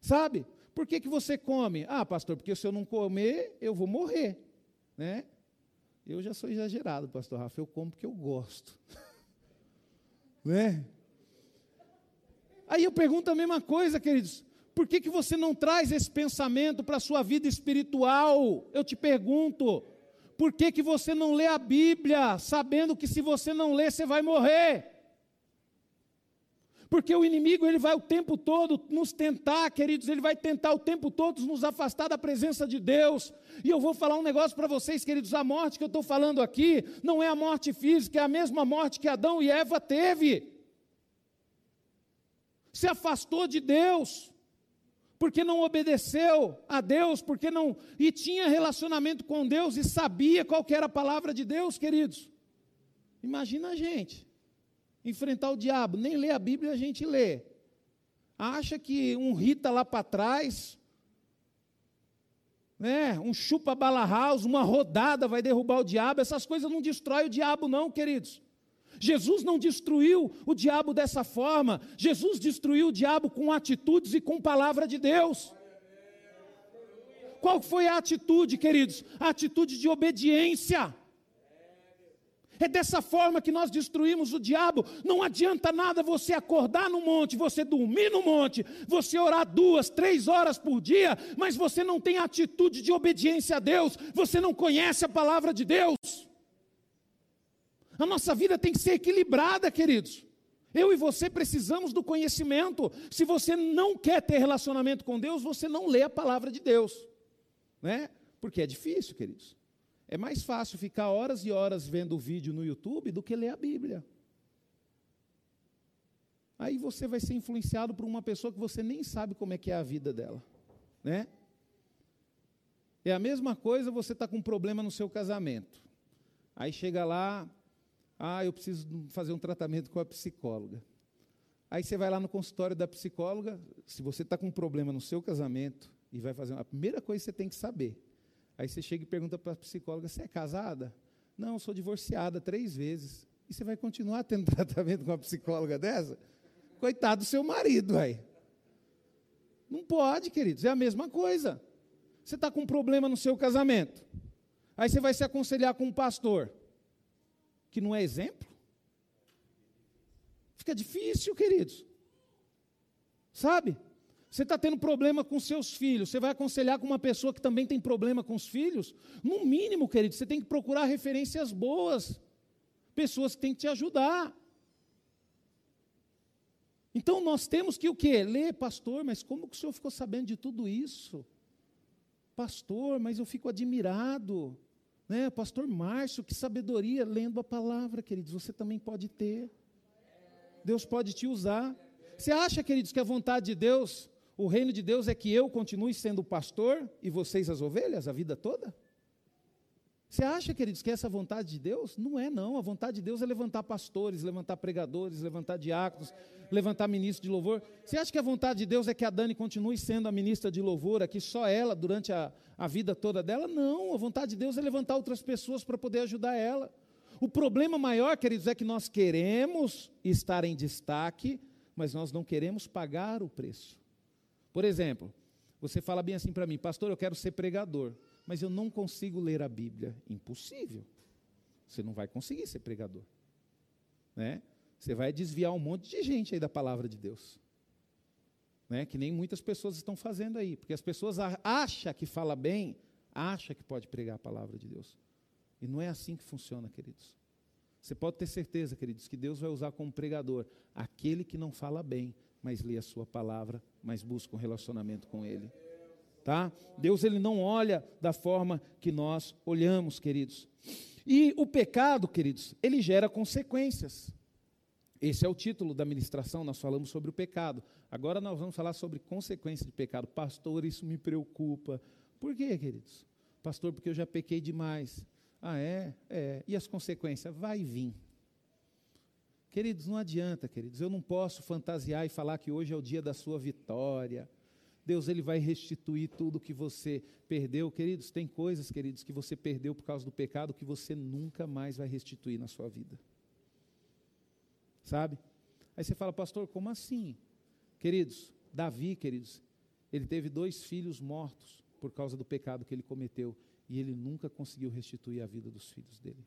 Sabe? Por que, que você come? Ah, pastor, porque se eu não comer, eu vou morrer. Né? Eu já sou exagerado, pastor Rafa, eu como porque eu gosto. né? Aí eu pergunto a mesma coisa, queridos. Por que, que você não traz esse pensamento para a sua vida espiritual? Eu te pergunto. Por que, que você não lê a Bíblia, sabendo que se você não ler, você vai morrer? Porque o inimigo ele vai o tempo todo nos tentar, queridos, ele vai tentar o tempo todo nos afastar da presença de Deus. E eu vou falar um negócio para vocês, queridos, a morte que eu estou falando aqui não é a morte física, é a mesma morte que Adão e Eva teve. se afastou de Deus, porque não obedeceu a Deus, porque não e tinha relacionamento com Deus e sabia qual era a palavra de Deus, queridos. Imagina a gente enfrentar o diabo, nem ler a Bíblia a gente lê. Acha que um Rita lá para trás, né, um chupa bala house, uma rodada vai derrubar o diabo, essas coisas não destrói o diabo não, queridos. Jesus não destruiu o diabo dessa forma. Jesus destruiu o diabo com atitudes e com palavra de Deus. Qual foi a atitude, queridos? A atitude de obediência. É dessa forma que nós destruímos o diabo. Não adianta nada você acordar no monte, você dormir no monte, você orar duas, três horas por dia, mas você não tem atitude de obediência a Deus, você não conhece a palavra de Deus. A nossa vida tem que ser equilibrada, queridos. Eu e você precisamos do conhecimento. Se você não quer ter relacionamento com Deus, você não lê a palavra de Deus, né? Porque é difícil, queridos. É mais fácil ficar horas e horas vendo o vídeo no YouTube do que ler a Bíblia. Aí você vai ser influenciado por uma pessoa que você nem sabe como é que é a vida dela, né? É a mesma coisa você está com um problema no seu casamento. Aí chega lá, ah, eu preciso fazer um tratamento com a psicóloga. Aí você vai lá no consultório da psicóloga, se você está com um problema no seu casamento, e vai fazer. Uma, a primeira coisa que você tem que saber. Aí você chega e pergunta para a psicóloga: você é casada? Não, sou divorciada três vezes. E você vai continuar tendo tratamento com a psicóloga dessa? Coitado do seu marido, aí. Não pode, queridos, é a mesma coisa. Você está com um problema no seu casamento. Aí você vai se aconselhar com um pastor que não é exemplo? Fica difícil, queridos. Sabe? Você está tendo problema com seus filhos, você vai aconselhar com uma pessoa que também tem problema com os filhos? No mínimo, querido, você tem que procurar referências boas, pessoas que têm que te ajudar. Então nós temos que o quê? Ler, pastor, mas como que o senhor ficou sabendo de tudo isso? Pastor, mas eu fico admirado. Né? Pastor Márcio, que sabedoria lendo a palavra, queridos, você também pode ter. Deus pode te usar. Você acha, queridos, que a vontade de Deus, o reino de Deus é que eu continue sendo pastor e vocês as ovelhas a vida toda? Você acha, queridos, que essa vontade de Deus? Não é, não. A vontade de Deus é levantar pastores, levantar pregadores, levantar diáconos, levantar ministros de louvor. Você acha que a vontade de Deus é que a Dani continue sendo a ministra de louvor aqui, só ela, durante a, a vida toda dela? Não. A vontade de Deus é levantar outras pessoas para poder ajudar ela. O problema maior, queridos, é que nós queremos estar em destaque, mas nós não queremos pagar o preço. Por exemplo, você fala bem assim para mim, pastor, eu quero ser pregador mas eu não consigo ler a Bíblia. Impossível. Você não vai conseguir ser pregador. Né? Você vai desviar um monte de gente aí da palavra de Deus. Né? Que nem muitas pessoas estão fazendo aí. Porque as pessoas acham que fala bem, acham que pode pregar a palavra de Deus. E não é assim que funciona, queridos. Você pode ter certeza, queridos, que Deus vai usar como pregador aquele que não fala bem, mas lê a sua palavra, mas busca um relacionamento com Ele tá? Deus ele não olha da forma que nós olhamos, queridos. E o pecado, queridos, ele gera consequências. Esse é o título da ministração, nós falamos sobre o pecado. Agora nós vamos falar sobre consequências de pecado. Pastor, isso me preocupa. Por quê, queridos? Pastor, porque eu já pequei demais. Ah, é? É. E as consequências? Vai vir. Queridos, não adianta, queridos. Eu não posso fantasiar e falar que hoje é o dia da sua vitória Deus ele vai restituir tudo que você perdeu. Queridos, tem coisas, queridos, que você perdeu por causa do pecado que você nunca mais vai restituir na sua vida. Sabe? Aí você fala, pastor, como assim? Queridos, Davi, queridos, ele teve dois filhos mortos por causa do pecado que ele cometeu e ele nunca conseguiu restituir a vida dos filhos dele.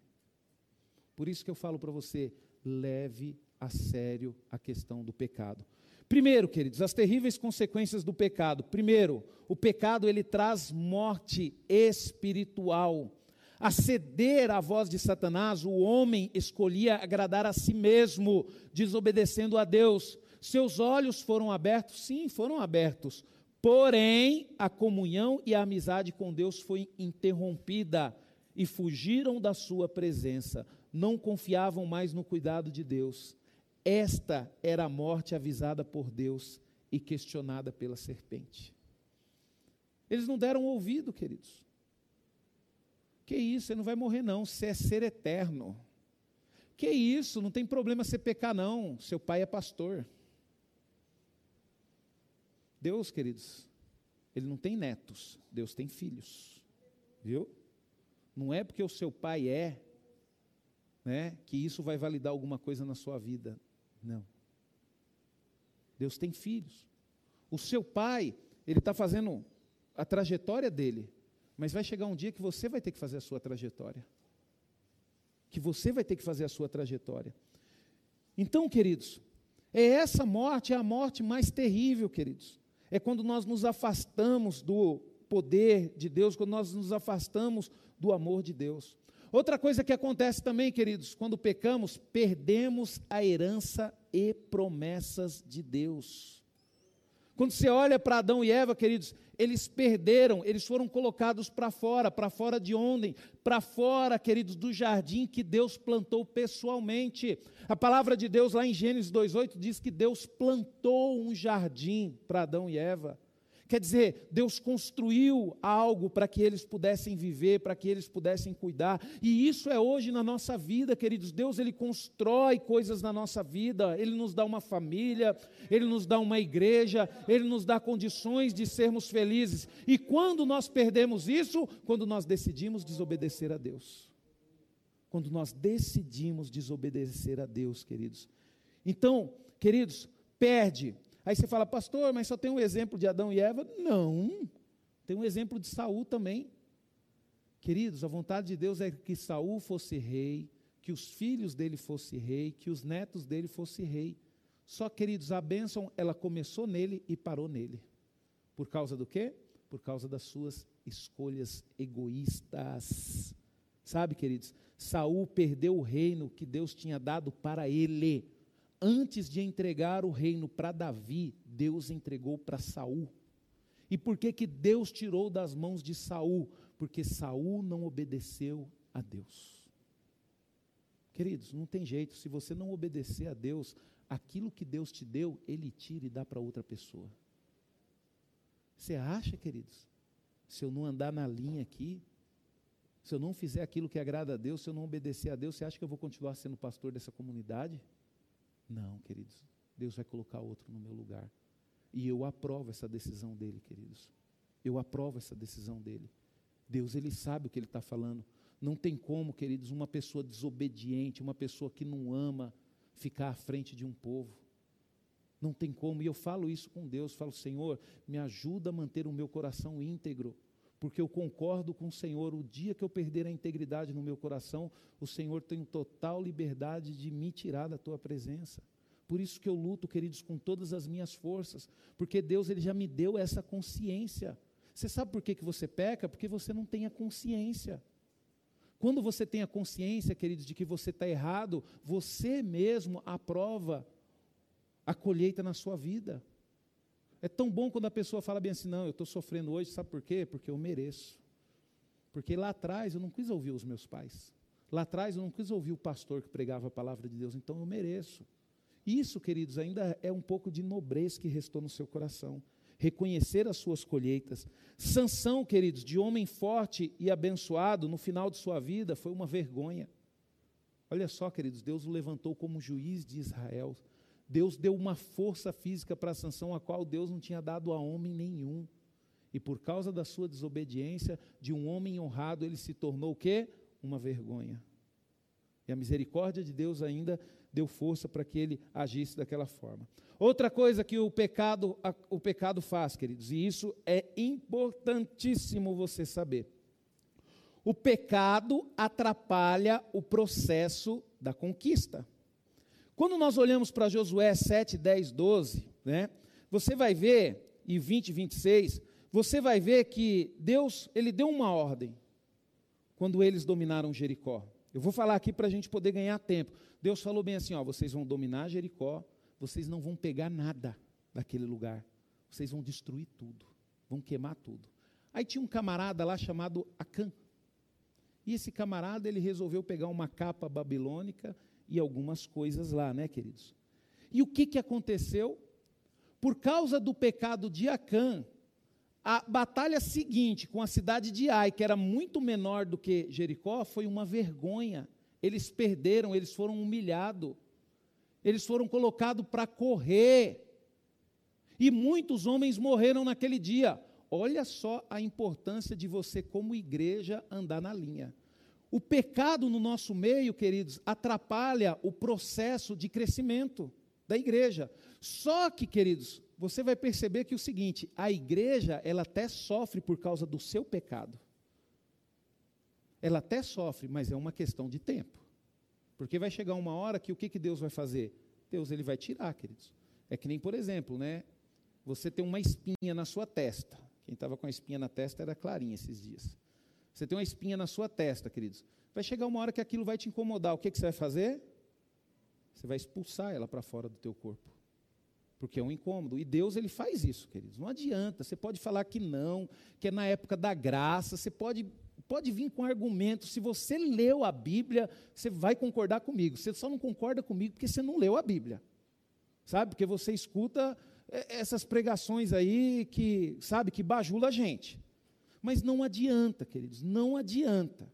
Por isso que eu falo para você, leve a sério a questão do pecado. Primeiro, queridos, as terríveis consequências do pecado. Primeiro, o pecado ele traz morte espiritual. A ceder à voz de Satanás, o homem escolhia agradar a si mesmo, desobedecendo a Deus. Seus olhos foram abertos? Sim, foram abertos. Porém, a comunhão e a amizade com Deus foi interrompida e fugiram da sua presença. Não confiavam mais no cuidado de Deus Esta era a morte avisada por Deus e questionada pela serpente. Eles não deram ouvido, queridos. Que isso, você não vai morrer não, você é ser eterno. Que isso, não tem problema você pecar não, seu pai é pastor. Deus, queridos, ele não tem netos, Deus tem filhos. Viu? Não é porque o seu pai é, né, que isso vai validar alguma coisa na sua vida. Não. Deus tem filhos. O seu pai, ele está fazendo a trajetória dele, mas vai chegar um dia que você vai ter que fazer a sua trajetória. Que você vai ter que fazer a sua trajetória. Então, queridos, é essa morte, é a morte mais terrível, queridos. É quando nós nos afastamos do poder de Deus, quando nós nos afastamos do amor de Deus. Outra coisa que acontece também, queridos, quando pecamos, perdemos a herança e promessas de Deus. Quando você olha para Adão e Eva, queridos, eles perderam, eles foram colocados para fora, para fora de onde? Para fora, queridos, do jardim que Deus plantou pessoalmente. A palavra de Deus lá em Gênesis 2:8 diz que Deus plantou um jardim para Adão e Eva. Quer dizer, Deus construiu algo para que eles pudessem viver, para que eles pudessem cuidar. E isso é hoje na nossa vida, queridos. Deus ele constrói coisas na nossa vida. Ele nos dá uma família, ele nos dá uma igreja, ele nos dá condições de sermos felizes. E quando nós perdemos isso, quando nós decidimos desobedecer a Deus. Quando nós decidimos desobedecer a Deus, queridos. Então, queridos, perde Aí você fala, pastor, mas só tem um exemplo de Adão e Eva? Não. Tem um exemplo de Saul também. Queridos, a vontade de Deus é que Saul fosse rei, que os filhos dele fossem rei, que os netos dele fossem rei. Só, queridos, a bênção, ela começou nele e parou nele. Por causa do quê? Por causa das suas escolhas egoístas. Sabe, queridos? Saul perdeu o reino que Deus tinha dado para ele antes de entregar o reino para Davi, Deus entregou para Saul. E por que que Deus tirou das mãos de Saul? Porque Saul não obedeceu a Deus. Queridos, não tem jeito, se você não obedecer a Deus, aquilo que Deus te deu, ele tira e dá para outra pessoa. Você acha, queridos? Se eu não andar na linha aqui, se eu não fizer aquilo que agrada a Deus, se eu não obedecer a Deus, você acha que eu vou continuar sendo pastor dessa comunidade? Não, queridos, Deus vai colocar outro no meu lugar. E eu aprovo essa decisão dele, queridos. Eu aprovo essa decisão dele. Deus, ele sabe o que ele está falando. Não tem como, queridos, uma pessoa desobediente, uma pessoa que não ama, ficar à frente de um povo. Não tem como. E eu falo isso com Deus. Falo, Senhor, me ajuda a manter o meu coração íntegro porque eu concordo com o Senhor, o dia que eu perder a integridade no meu coração, o Senhor tem total liberdade de me tirar da tua presença. Por isso que eu luto, queridos, com todas as minhas forças, porque Deus ele já me deu essa consciência. Você sabe por que, que você peca? Porque você não tem a consciência. Quando você tem a consciência, queridos, de que você está errado, você mesmo aprova a colheita na sua vida. É tão bom quando a pessoa fala bem assim: não, eu estou sofrendo hoje, sabe por quê? Porque eu mereço. Porque lá atrás eu não quis ouvir os meus pais. Lá atrás eu não quis ouvir o pastor que pregava a palavra de Deus, então eu mereço. Isso, queridos, ainda é um pouco de nobreza que restou no seu coração. Reconhecer as suas colheitas. Sansão, queridos, de homem forte e abençoado, no final de sua vida, foi uma vergonha. Olha só, queridos, Deus o levantou como juiz de Israel. Deus deu uma força física para Sansão, a qual Deus não tinha dado a homem nenhum. E por causa da sua desobediência, de um homem honrado, ele se tornou o quê? Uma vergonha. E a misericórdia de Deus ainda deu força para que ele agisse daquela forma. Outra coisa que o pecado, o pecado faz, queridos, e isso é importantíssimo você saber. O pecado atrapalha o processo da conquista. Quando nós olhamos para Josué 7, 10, 12, né, você vai ver, e 20, 26, você vai ver que Deus, ele deu uma ordem quando eles dominaram Jericó. Eu vou falar aqui para a gente poder ganhar tempo. Deus falou bem assim: ó, vocês vão dominar Jericó, vocês não vão pegar nada daquele lugar, vocês vão destruir tudo, vão queimar tudo. Aí tinha um camarada lá chamado Acã. E esse camarada ele resolveu pegar uma capa babilônica e algumas coisas lá, né, queridos? E o que, que aconteceu? Por causa do pecado de Acã, a batalha seguinte com a cidade de Ai, que era muito menor do que Jericó, foi uma vergonha. Eles perderam, eles foram humilhados, eles foram colocados para correr. E muitos homens morreram naquele dia. Olha só a importância de você, como igreja, andar na linha. O pecado no nosso meio, queridos, atrapalha o processo de crescimento da igreja. Só que, queridos, você vai perceber que é o seguinte, a igreja, ela até sofre por causa do seu pecado. Ela até sofre, mas é uma questão de tempo. Porque vai chegar uma hora que o que, que Deus vai fazer? Deus ele vai tirar, queridos. É que nem, por exemplo, né, você tem uma espinha na sua testa. Quem estava com a espinha na testa era Clarinha esses dias. Você tem uma espinha na sua testa, queridos. Vai chegar uma hora que aquilo vai te incomodar. O que, que você vai fazer? Você vai expulsar ela para fora do teu corpo. Porque é um incômodo. E Deus, ele faz isso, queridos. Não adianta. Você pode falar que não, que é na época da graça. Você pode, pode vir com argumentos. Se você leu a Bíblia, você vai concordar comigo. Você só não concorda comigo porque você não leu a Bíblia. Sabe? Porque você escuta é, essas pregações aí que, sabe, que bajula a gente. Mas não adianta, queridos, não adianta.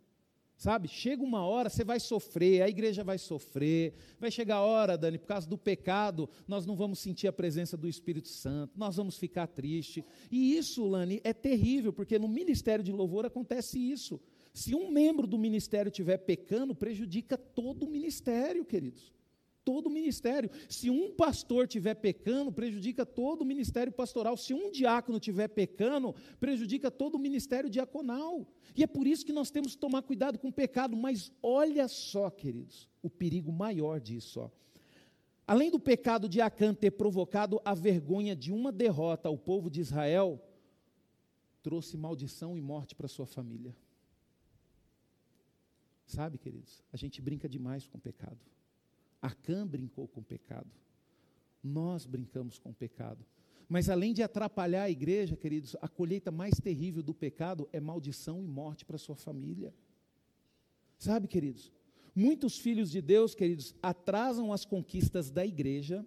Sabe, chega uma hora, você vai sofrer, a igreja vai sofrer, vai chegar a hora, Dani, por causa do pecado, nós não vamos sentir a presença do Espírito Santo, nós vamos ficar tristes. E isso, Lani, é terrível, porque no ministério de louvor acontece isso. Se um membro do ministério estiver pecando, prejudica todo o ministério, queridos todo o ministério. Se um pastor tiver pecando, prejudica todo o ministério pastoral. Se um diácono tiver pecando, prejudica todo o ministério diaconal. E é por isso que nós temos que tomar cuidado com o pecado. Mas olha só, queridos, o perigo maior disso. Ó. Além do pecado de Acã ter provocado a vergonha de uma derrota ao povo de Israel, trouxe maldição e morte para sua família. Sabe, queridos, a gente brinca demais com o pecado. Acã brincou com o pecado. Nós brincamos com o pecado. Mas além de atrapalhar a igreja, queridos, a colheita mais terrível do pecado é maldição e morte para sua família. Sabe, queridos? Muitos filhos de Deus, queridos, atrasam as conquistas da igreja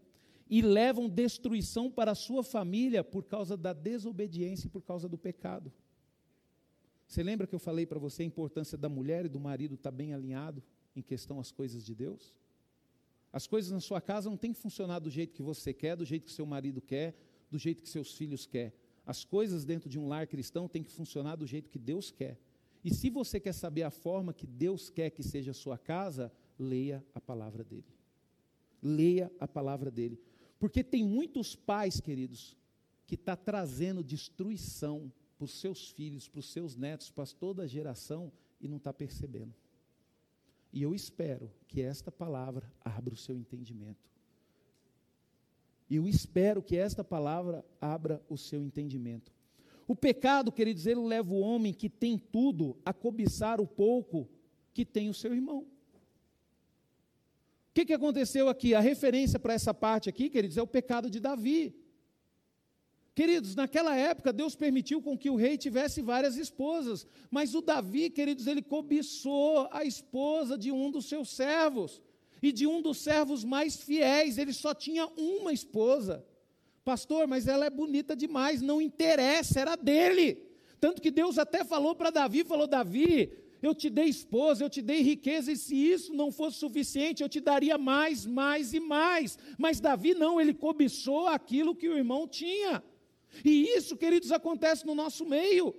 e levam destruição para a sua família por causa da desobediência e por causa do pecado. Você lembra que eu falei para você a importância da mulher e do marido estar tá bem alinhado em questão às coisas de Deus? As coisas na sua casa não têm que funcionar do jeito que você quer, do jeito que seu marido quer, do jeito que seus filhos quer. As coisas dentro de um lar cristão têm que funcionar do jeito que Deus quer. E se você quer saber a forma que Deus quer que seja a sua casa, leia a palavra dele. Leia a palavra dele. Porque tem muitos pais, queridos, que está trazendo destruição para os seus filhos, para os seus netos, para toda a geração e não está percebendo. E eu espero que esta palavra abra o seu entendimento. E eu espero que esta palavra abra o seu entendimento. O pecado, queridos, ele leva o homem que tem tudo a cobiçar o pouco que tem o seu irmão. O que, que aconteceu aqui? A referência para essa parte aqui, queridos, é o pecado de Davi. Queridos, naquela época Deus permitiu com que o rei tivesse várias esposas, mas o Davi, queridos, ele cobiçou a esposa de um dos seus servos, e de um dos servos mais fiéis, ele só tinha uma esposa. Pastor, mas ela é bonita demais, não interessa, era dele. Tanto que Deus até falou para Davi, falou: "Davi, eu te dei esposa, eu te dei riqueza, e se isso não fosse suficiente, eu te daria mais, mais e mais. Mas Davi não, ele cobiçou aquilo que o irmão tinha. E isso, queridos, acontece no nosso meio.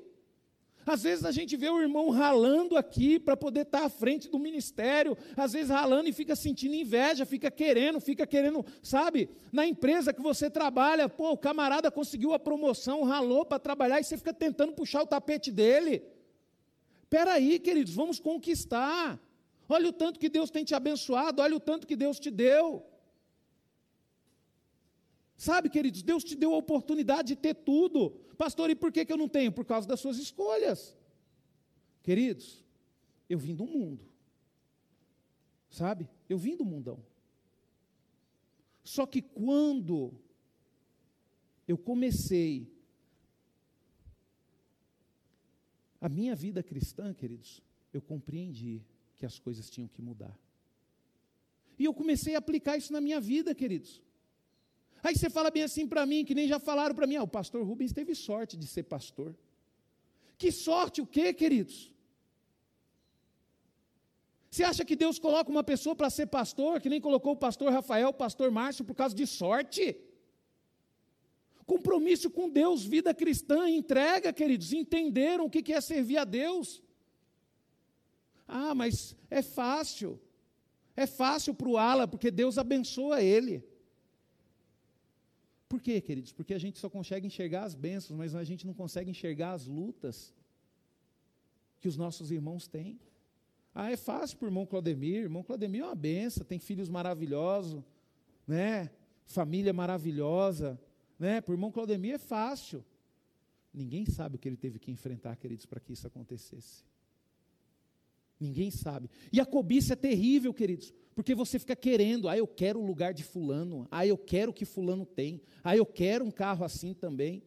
Às vezes a gente vê o irmão ralando aqui para poder estar tá à frente do ministério, às vezes ralando e fica sentindo inveja, fica querendo, fica querendo, sabe? Na empresa que você trabalha, pô, o camarada conseguiu a promoção, ralou para trabalhar e você fica tentando puxar o tapete dele. Espera aí, queridos, vamos conquistar. Olha o tanto que Deus tem te abençoado, olha o tanto que Deus te deu. Sabe, queridos, Deus te deu a oportunidade de ter tudo. Pastor, e por que, que eu não tenho? Por causa das suas escolhas. Queridos, eu vim do mundo. Sabe? Eu vim do mundão. Só que quando eu comecei a minha vida cristã, queridos, eu compreendi que as coisas tinham que mudar. E eu comecei a aplicar isso na minha vida, queridos. Aí você fala bem assim para mim, que nem já falaram para mim, ah, o pastor Rubens teve sorte de ser pastor. Que sorte o quê, queridos? Você acha que Deus coloca uma pessoa para ser pastor, que nem colocou o pastor Rafael, o pastor Márcio, por causa de sorte? Compromisso com Deus, vida cristã, entrega, queridos, entenderam o que é servir a Deus. Ah, mas é fácil. É fácil para o Ala, porque Deus abençoa ele. Por quê, queridos? Porque a gente só consegue enxergar as bênçãos, mas a gente não consegue enxergar as lutas que os nossos irmãos têm. Ah, é fácil o irmão Claudemir. Irmão Claudemir é uma benção, tem filhos maravilhosos, né? Família maravilhosa, né? O irmão Claudemir é fácil. Ninguém sabe o que ele teve que enfrentar, queridos, para que isso acontecesse. Ninguém sabe. E a cobiça é terrível, queridos, porque você fica querendo, ah, eu quero o lugar de fulano, ah, eu quero o que fulano tem, ah, eu quero um carro assim também.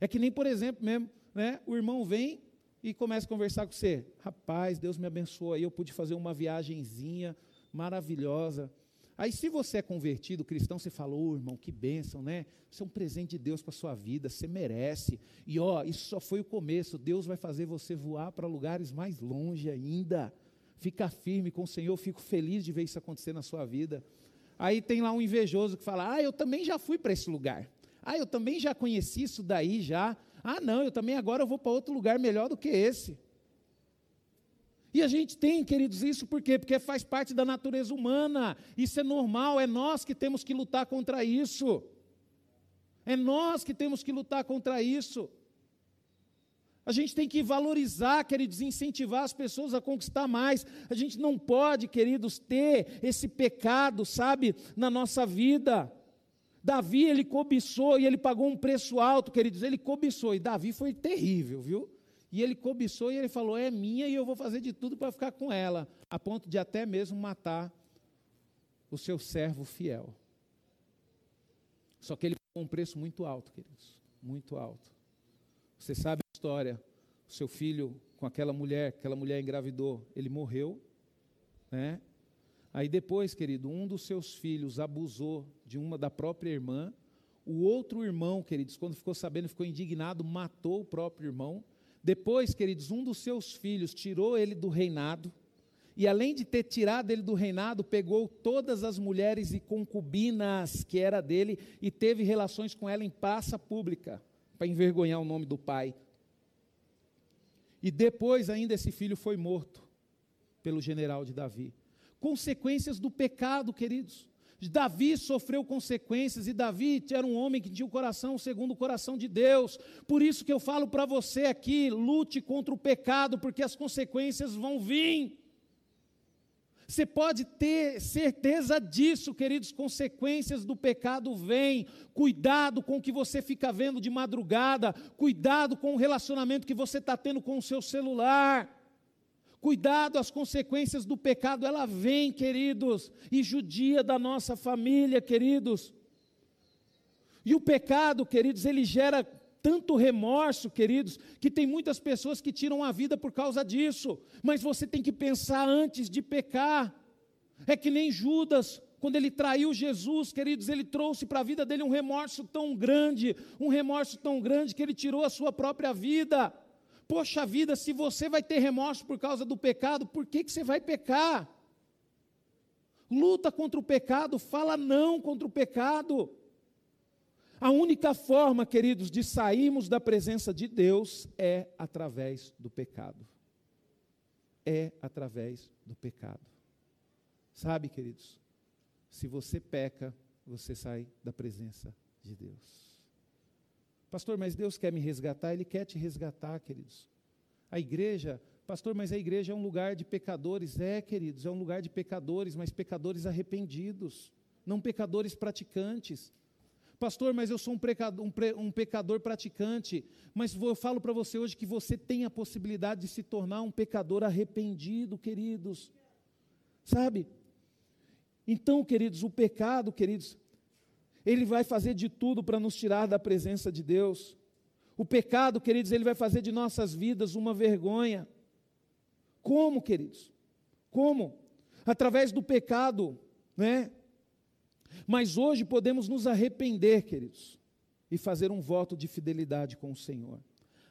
É que nem, por exemplo, mesmo, né, o irmão vem e começa a conversar com você. Rapaz, Deus me abençoou aí, eu pude fazer uma viagenzinha maravilhosa. Aí, se você é convertido, cristão, você fala, ô oh, irmão, que bênção, né? Isso é um presente de Deus para a sua vida, você merece. E ó, isso só foi o começo, Deus vai fazer você voar para lugares mais longe ainda. Fica firme com o Senhor, fico feliz de ver isso acontecer na sua vida. Aí tem lá um invejoso que fala, ah, eu também já fui para esse lugar. Ah, eu também já conheci isso daí já. Ah, não, eu também agora eu vou para outro lugar melhor do que esse. E a gente tem, queridos, isso por quê? Porque faz parte da natureza humana. Isso é normal, é nós que temos que lutar contra isso. É nós que temos que lutar contra isso. A gente tem que valorizar, queridos, incentivar as pessoas a conquistar mais. A gente não pode, queridos, ter esse pecado, sabe, na nossa vida. Davi, ele cobiçou e ele pagou um preço alto, queridos. Ele cobiçou. E Davi foi terrível, viu? E ele cobiçou e ele falou: É minha e eu vou fazer de tudo para ficar com ela, a ponto de até mesmo matar o seu servo fiel. Só que ele pagou um preço muito alto, queridos, muito alto. Você sabe a história: o seu filho com aquela mulher, aquela mulher engravidou, ele morreu, né? Aí depois, querido, um dos seus filhos abusou de uma da própria irmã. O outro irmão, queridos, quando ficou sabendo, ficou indignado, matou o próprio irmão. Depois, queridos, um dos seus filhos tirou ele do reinado, e além de ter tirado ele do reinado, pegou todas as mulheres e concubinas que era dele e teve relações com ela em praça pública, para envergonhar o nome do pai. E depois ainda esse filho foi morto pelo general de Davi. Consequências do pecado, queridos. Davi sofreu consequências e Davi era um homem que tinha o coração segundo o coração de Deus. Por isso que eu falo para você aqui, lute contra o pecado, porque as consequências vão vir. Você pode ter certeza disso, queridos, consequências do pecado vêm. Cuidado com o que você fica vendo de madrugada, cuidado com o relacionamento que você está tendo com o seu celular. Cuidado, as consequências do pecado, ela vem, queridos, e judia da nossa família, queridos. E o pecado, queridos, ele gera tanto remorso, queridos, que tem muitas pessoas que tiram a vida por causa disso. Mas você tem que pensar antes de pecar. É que nem Judas, quando ele traiu Jesus, queridos, ele trouxe para a vida dele um remorso tão grande, um remorso tão grande que ele tirou a sua própria vida. Poxa vida, se você vai ter remorso por causa do pecado, por que, que você vai pecar? Luta contra o pecado, fala não contra o pecado. A única forma, queridos, de sairmos da presença de Deus é através do pecado. É através do pecado. Sabe, queridos, se você peca, você sai da presença de Deus. Pastor, mas Deus quer me resgatar? Ele quer te resgatar, queridos. A igreja, pastor, mas a igreja é um lugar de pecadores. É, queridos, é um lugar de pecadores, mas pecadores arrependidos, não pecadores praticantes. Pastor, mas eu sou um pecador, um, um pecador praticante, mas eu falo para você hoje que você tem a possibilidade de se tornar um pecador arrependido, queridos. Sabe? Então, queridos, o pecado, queridos, ele vai fazer de tudo para nos tirar da presença de Deus. O pecado, queridos, ele vai fazer de nossas vidas uma vergonha. Como, queridos? Como? Através do pecado, né? Mas hoje podemos nos arrepender, queridos, e fazer um voto de fidelidade com o Senhor.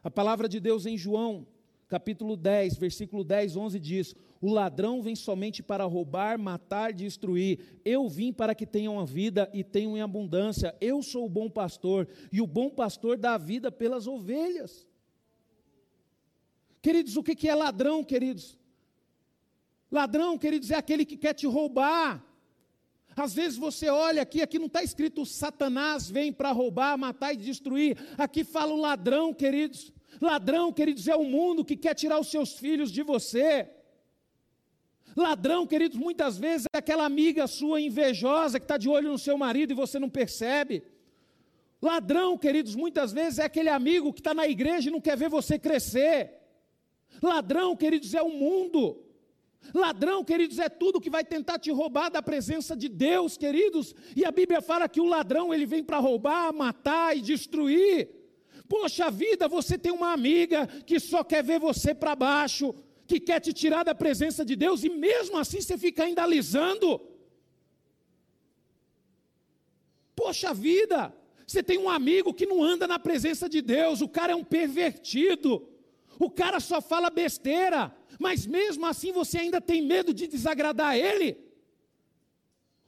A palavra de Deus em João, capítulo 10, versículo 10, 11 diz: O ladrão vem somente para roubar, matar, destruir. Eu vim para que tenham a vida e tenham em abundância. Eu sou o bom pastor, e o bom pastor dá a vida pelas ovelhas. Queridos, o que é ladrão, queridos? Ladrão, queridos, é aquele que quer te roubar. Às vezes você olha aqui, aqui não está escrito Satanás vem para roubar, matar e destruir. Aqui fala o ladrão, queridos. Ladrão, queridos, é o mundo que quer tirar os seus filhos de você. Ladrão, queridos, muitas vezes é aquela amiga sua invejosa que está de olho no seu marido e você não percebe. Ladrão, queridos, muitas vezes é aquele amigo que está na igreja e não quer ver você crescer. Ladrão, queridos, é o mundo. Ladrão, queridos, é tudo que vai tentar te roubar da presença de Deus, queridos. E a Bíblia fala que o ladrão ele vem para roubar, matar e destruir. Poxa vida, você tem uma amiga que só quer ver você para baixo, que quer te tirar da presença de Deus e mesmo assim você fica ainda alisando. Poxa vida, você tem um amigo que não anda na presença de Deus, o cara é um pervertido, o cara só fala besteira mas mesmo assim você ainda tem medo de desagradar ele?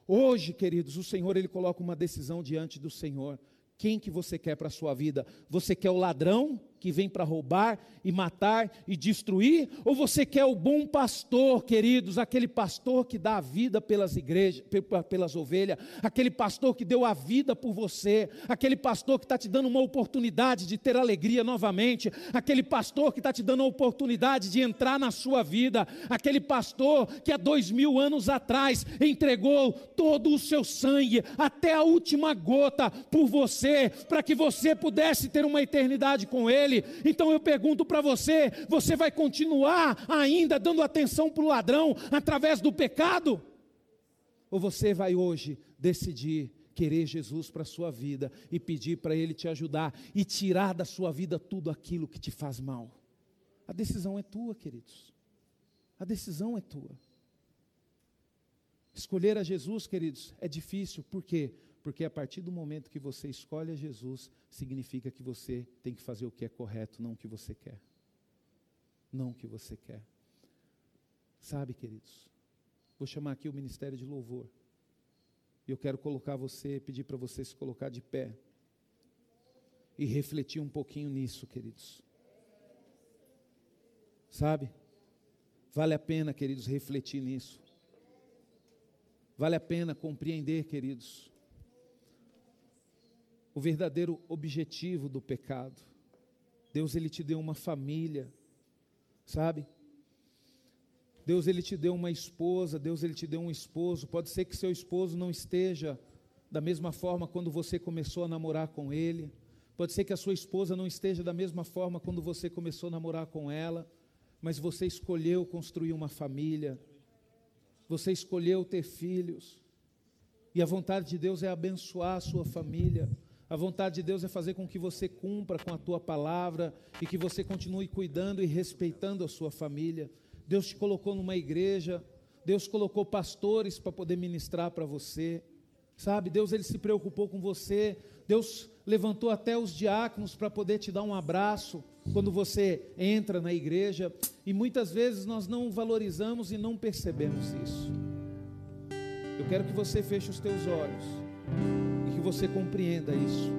Hoje, queridos, o Senhor ele coloca uma decisão diante do Senhor. Quem que você quer para a sua vida? Você quer o ladrão que vem para roubar e matar e destruir? Ou você quer o bom pastor, queridos, aquele pastor que dá a vida pelas igrejas, pelas ovelhas, aquele pastor que deu a vida por você, aquele pastor que está te dando uma oportunidade de ter alegria novamente, aquele pastor que está te dando a oportunidade de entrar na sua vida, aquele pastor que há dois mil anos atrás entregou todo o seu sangue até a última gota por você, para que você pudesse ter uma eternidade com Ele dele. Então eu pergunto para você: você vai continuar ainda dando atenção para o ladrão através do pecado? Ou você vai hoje decidir querer Jesus para a sua vida e pedir para Ele te ajudar e tirar da sua vida tudo aquilo que te faz mal? A decisão é tua, queridos. A decisão é tua. Escolher a Jesus, queridos, é difícil, por quê? Porque a partir do momento que você escolhe a Jesus, significa que você tem que fazer o que é correto, não o que você quer. Não o que você quer. Sabe, queridos, vou chamar aqui o ministério de louvor. E eu quero colocar você, pedir para você se colocar de pé. E refletir um pouquinho nisso, queridos. Sabe? Vale a pena, queridos, refletir nisso. Vale a pena compreender, queridos, o verdadeiro objetivo do pecado. Deus ele te deu uma família, sabe? Deus ele te deu uma esposa, Deus ele te deu um esposo. Pode ser que seu esposo não esteja da mesma forma quando você começou a namorar com ele. Pode ser que a sua esposa não esteja da mesma forma quando você começou a namorar com ela, mas você escolheu construir uma família. Você escolheu ter filhos. E a vontade de Deus é abençoar a sua família. A vontade de Deus é fazer com que você cumpra com a tua palavra e que você continue cuidando e respeitando a sua família. Deus te colocou numa igreja, Deus colocou pastores para poder ministrar para você. Sabe, Deus ele se preocupou com você. Deus levantou até os diáconos para poder te dar um abraço quando você entra na igreja, e muitas vezes nós não valorizamos e não percebemos isso. Eu quero que você feche os teus olhos que você compreenda isso.